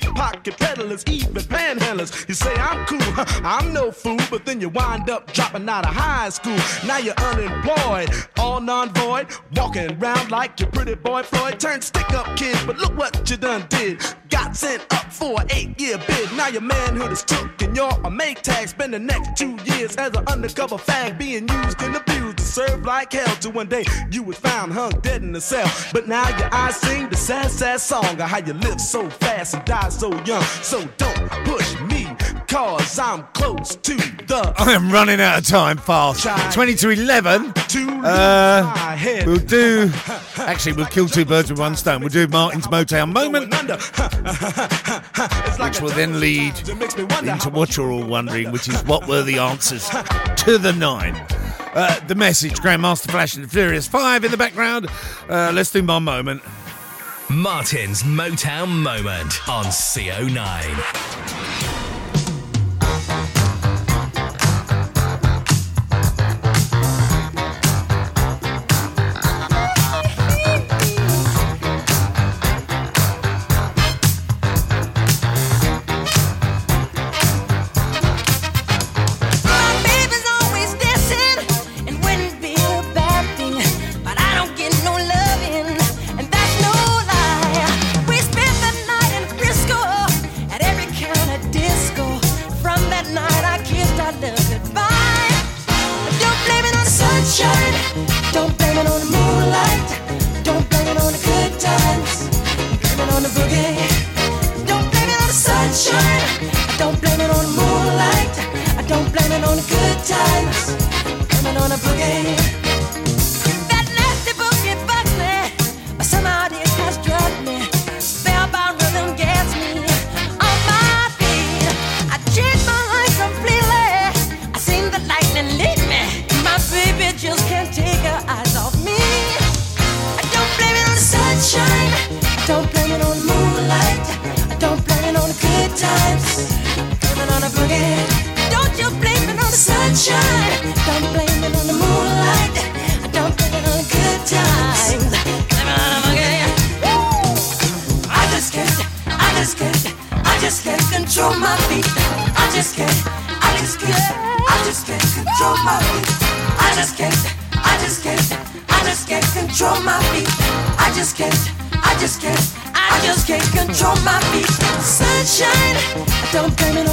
pickpocket peddlers, even panhandlers. You say I'm cool, I'm no fool, but then you wind up dropping out of high school. Now you're unemployed, all non-void, walking around like your pretty boy Floyd. Turned stick-up kid, but look what you done did. Got sent up for an eight-year bid. Now your manhood is took and you're a Maytag. Spend the next two years as an undercover fag, being used and abused to serve like hell. Till one day you was found hung dead in a cell. But now your eyes sing the sad, sad song of how you live so fast and die so young. So don't push me, cause I'm close to the. I am running out of time fast. 20 to 11. Uh, we'll do. Actually, we'll kill two birds with one stone. We'll do Martin's Motown moment, which will then lead into what you're all wondering, which is what were the answers to the nine. Uh, the message, Grandmaster Flash and the Furious Five in the background. Uh, let's do my moment. Martin's Motown Moment on CO9. good times. don't blame it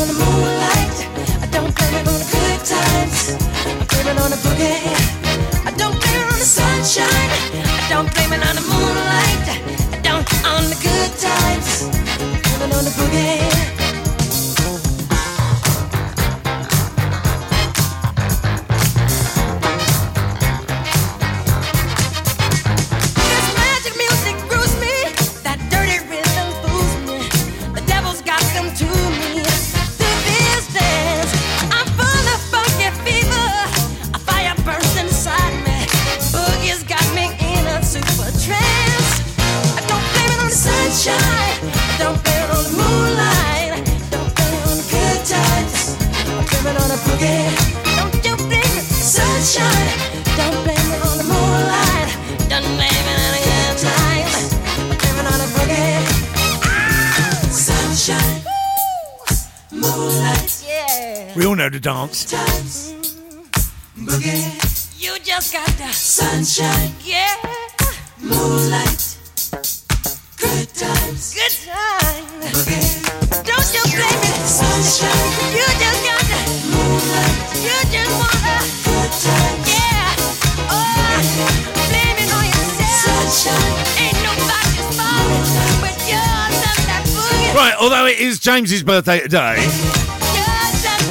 birthday today.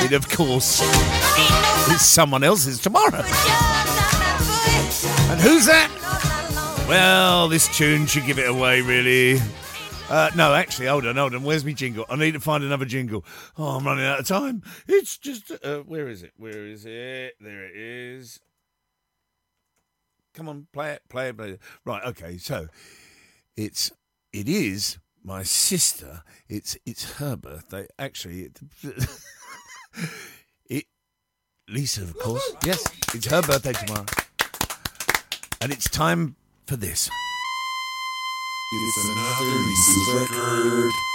And of course, it's someone else's tomorrow. And who's that? Well, this tune should give it away, really. Uh, no, actually, hold on, hold on. Where's my jingle? I need to find another jingle. Oh, I'm running out of time. It's just. Uh, where is it? Where is it? There it is. Come on, play it, play it, play it. Right, okay, so it's. It is my sister. It's it's her birthday. Actually, it, it Lisa, of course. Yes, it's her birthday tomorrow, and it's time for this. It's another Lisa's record.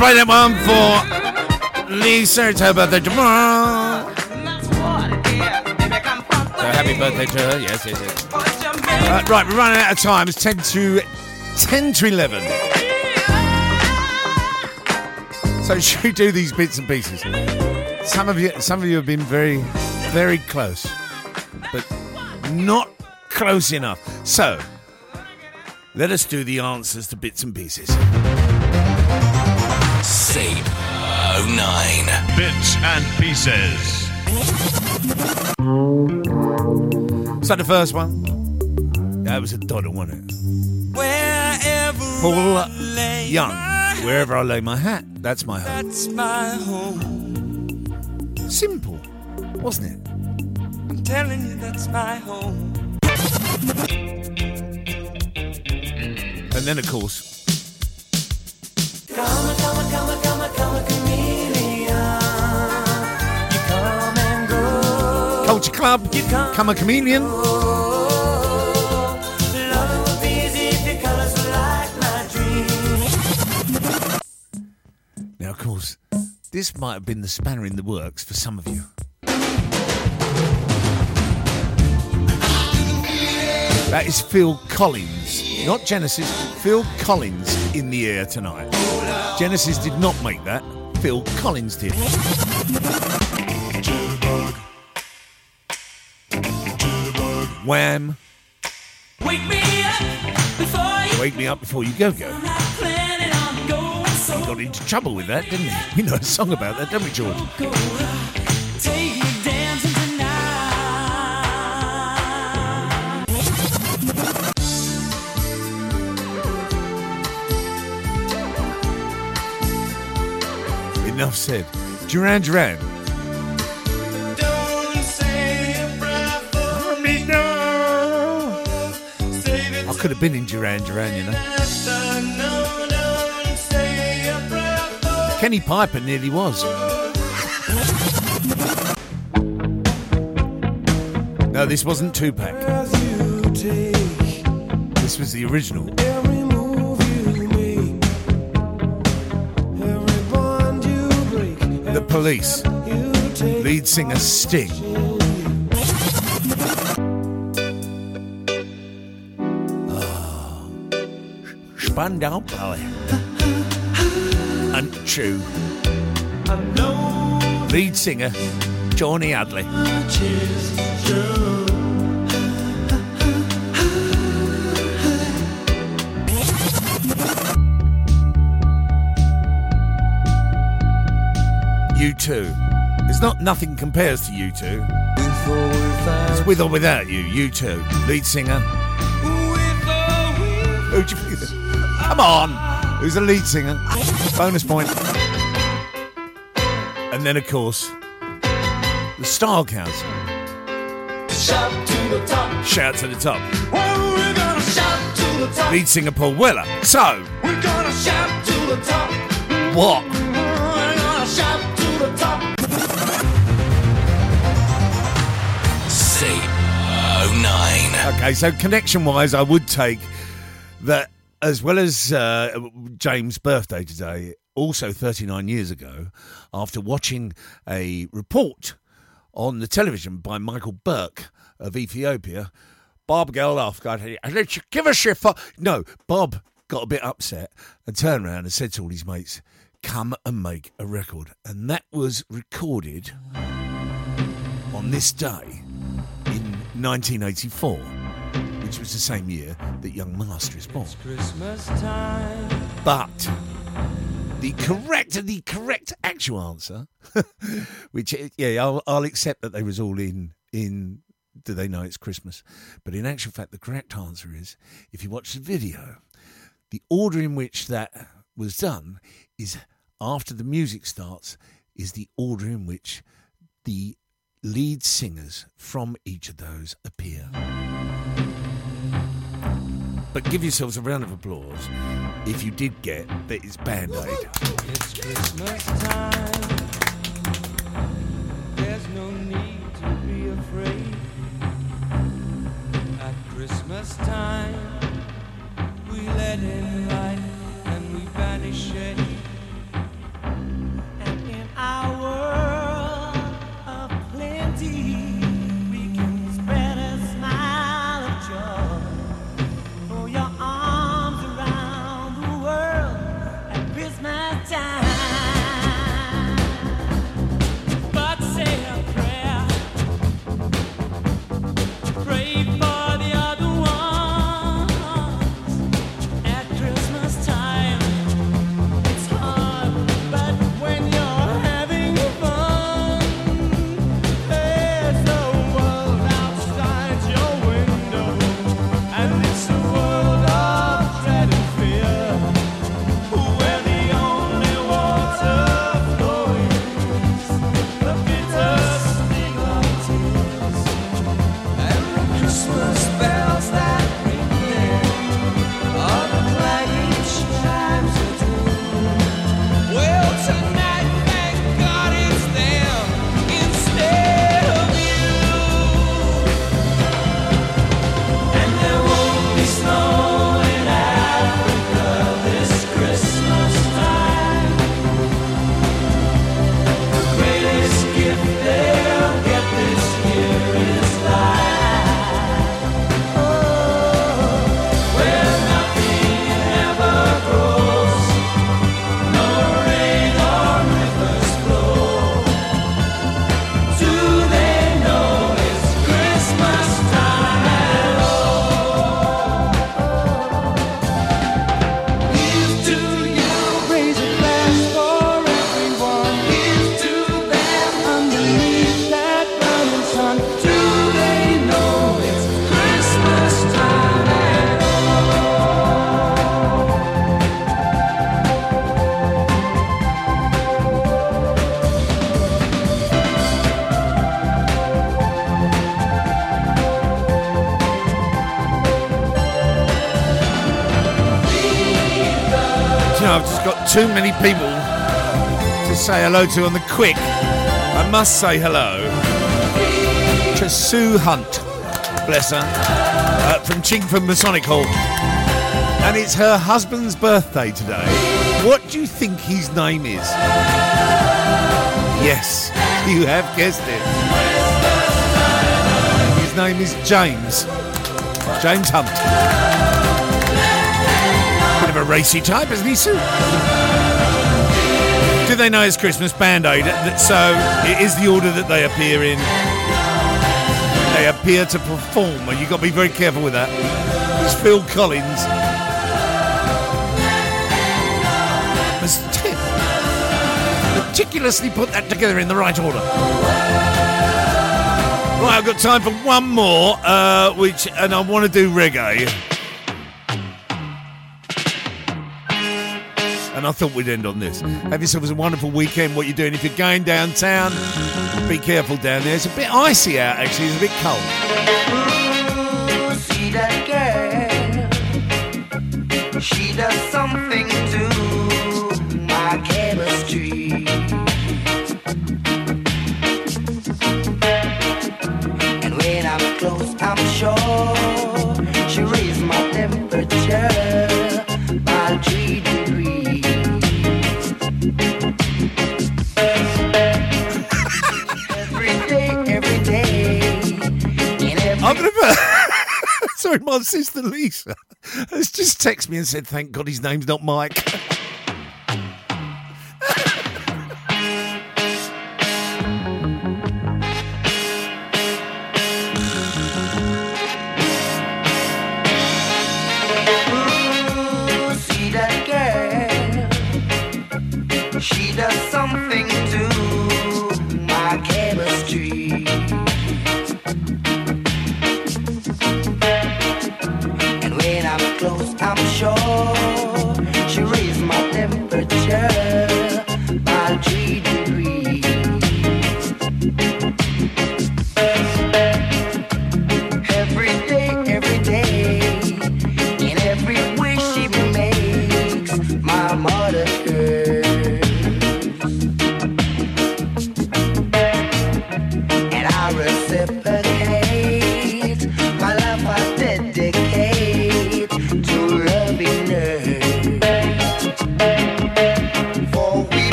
Play that one for Lisa. It's her birthday tomorrow. So happy birthday to her. Yes, yes, yes. Uh, right, we're running out of time. It's 10 to 10 to 11. So should we do these bits and pieces? Some of you, some of you have been very, very close, but not close enough. So let us do the answers to bits and pieces. C09. Bits and pieces. So the first one, that was a dodder, wasn't it? Wherever Paul I lay Young. my Wherever I lay my hat, that's my home. That's my home. Simple, wasn't it? I'm telling you, that's my home. And then, of course, were like my dreams. Now, of course, this might have been the spanner in the works for some of you. That is Phil Collins, not Genesis. Phil Collins in the air tonight. Genesis did not make that. Phil Collins did. Wham! Wake me up before you Wake me up before you go go. planning on going so He got into trouble with that, didn't he? We know a song about that, don't we, George? go. Take me dancing tonight. Enough said. Duran Duran. Could have been in Duran Duran, you know. Kenny Piper nearly was. No, this wasn't Tupac. This was the original. The Police. Lead singer Sting. Spandau Ballet. Untrue. Lead singer Tony Hadley. You too. There's not nothing compares to you two. It's with or without you. U2. Lead singer. Who'd you Come on. Who's the lead singer? Bonus point. And then, of course, the Style Council. Shout to the top. Shout to the top. Oh, we're gonna shout to the top. Lead singer Paul Weller. So, We're gonna shout to the top. what? We're gonna shout to the top. C09. Okay, so connection wise, I would take that as well as uh, James' birthday today, also 39 years ago, after watching a report on the television by Michael Buerk of Ethiopia, Bob Geldof got, give us your phone. No, Bob got a bit upset and turned around and said to all his mates, come and make a record. And that was recorded on this day in 1984, which was the same year that Young Master is born. Christmas time. But the correct, the correct actual answer, which yeah, I'll, I'll accept that they was all in in. Do they know it's Christmas? But in actual fact, the correct answer is if you watch the video, the order in which that was done is after the music starts is the order in which the lead singers from each of those appear. But give yourselves a round of applause if you did get that it's Band Aid. It's Christmas time. There's no need to be afraid. At Christmas time, we let too many people to say hello to on the quick. I must say hello to Sue Hunt, bless her, uh, from Chingford Masonic Hall. And it's her husband's birthday today. What do you think his name is? Yes, you have guessed it. His name is James. James Hunt. Racy type, isn't he, Sue? Do they know it's Christmas Band Aid? So it is the order that they appear in. They appear to perform, and you've got to be very careful with that. It's Phil Collins. T- meticulously put that together in the right order. Right, I've got time for one more, uh, which, and I want to do reggae. I thought we'd end on this. Have yourselves a wonderful weekend. What you're doing? If you're going downtown, be careful down there. It's a bit icy out, actually. It's a bit cold. Texted me and said, "Thank God his name's not Mike."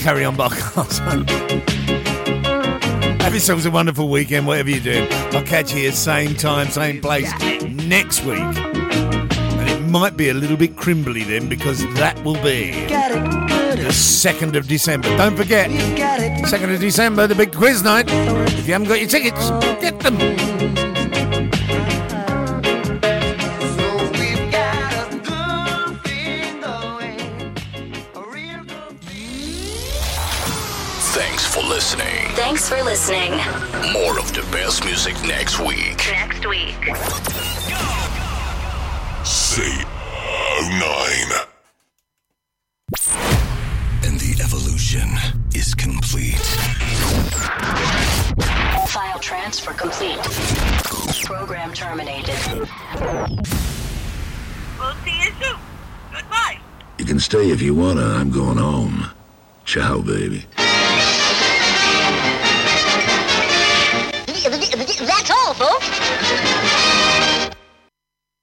carry on, can't. Have yourselves a wonderful weekend, whatever you're doing. I'll catch you here, same time, same place next week. And it might be a little bit crimbly then, because that will be the 2nd of December. Don't forget, 2nd of December, the big quiz night. If you haven't got your tickets, get them. Listening. More of the best music next week. Next week. C09. And the evolution is complete. File transfer complete. Program terminated. We'll see you soon. Goodbye. You can stay if you wanna. I'm going home. Ciao, baby.